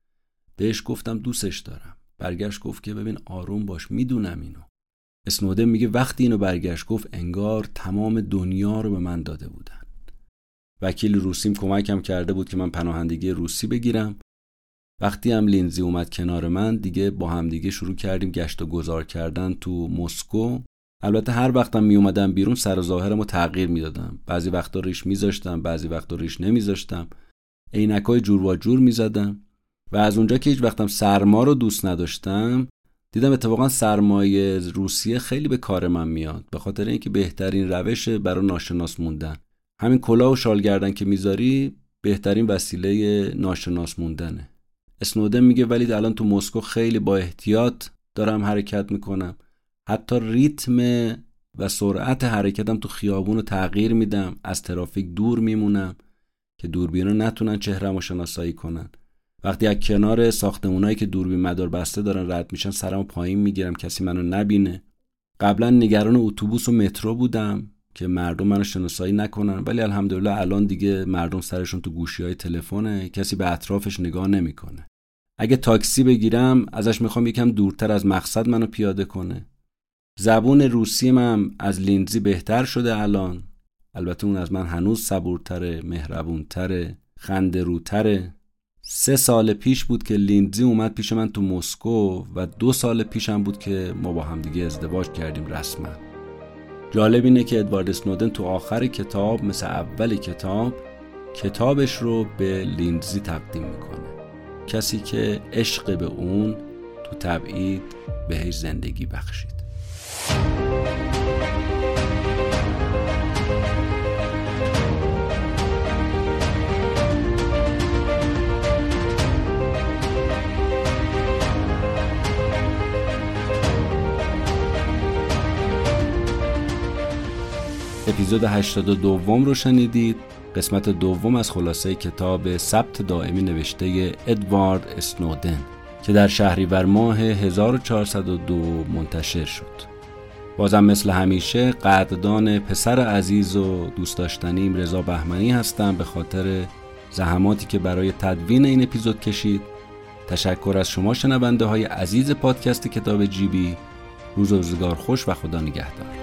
بهش گفتم دوستش دارم. برگشت گفت که ببین آروم باش می‌دونم اینو. اسنودن میگه وقتی اینو برگشت گفت انگار تمام دنیا رو به من داده بودن. وکیل روسیم کمکم کرده بود که من پناهندگی روسی بگیرم. وقتی هم لینزی اومد کنار من دیگه با هم دیگه شروع کردیم گشت و گذار کردن تو مسکو. البته هر وقتم می اومدم بیرون سر و ظاهرم تغییر می‌دادم. بعضی وقتا ریش میذاشتم بعضی وقتا ریش نمیذاشتم. عینکای جور و جور می‌زدم. و از اونجا که هیچ وقتم سرما رو دوست نداشتم دیدم اتفاقا سرمایه روسیه خیلی به کار من میاد به خاطر اینکه بهترین روش برای ناشناس موندن. همین کلاه و شال گردن که می‌ذاری بهترین وسیله ناشناس موندنه. اسنودن میگه ولی الان تو مسکو خیلی با احتیاط دارم حرکت می‌کنم. حتی ریتم و سرعت حرکتم تو خیابون رو تغییر میدم. از ترافیک دور میمونم که دوربینا نتونن چهرم رو شناسایی کنن. وقتی از کنار ساختمونایی که دوربین مدار بسته دارن رد میشن سرمو پایین می‌گیرم کسی منو نبینه. قبلا نگران اتوبوس و مترو بودم که مردم منو شناسایی نکنن ولی الحمدلله الان دیگه مردم سرشون تو گوشی های تلفنه کسی به اطرافش نگاه نمی‌کنه. اگه تاکسی بگیرم ازش می‌خوام یکم دورتر از مقصد منو پیاده کنه. زبون روسی من از لینزی بهتر شده الان. البته اون از من هنوز صبورتره مهربونتره خنده روتره سه سال پیش بود که لیندزی اومد پیش من تو مسکو و دو سال پیشم بود که ما با همدیگه ازدواج کردیم رسما. جالب اینه که ادوارد اسنودن تو آخر کتاب مثل اول کتاب کتابش رو به لیندزی تقدیم می‌کنه. کسی که عشق به اون تو تبعید بهش زندگی بخشید. اپیزود 82 رو شنیدید. قسمت دوم از خلاصه کتاب ثبت دائمی نوشته ادوارد اسنودن که در شهریور ماه 1402 منتشر شد. بازم مثل همیشه قدردان پسر عزیز و دوست داشتنیم رضا بهمنی هستم به خاطر زحماتی که برای تدوین این اپیزود کشید. تشکر از شما شنونده های عزیز پادکست کتاب جیبی. روز و روزگار خوش و خدا نگهدار.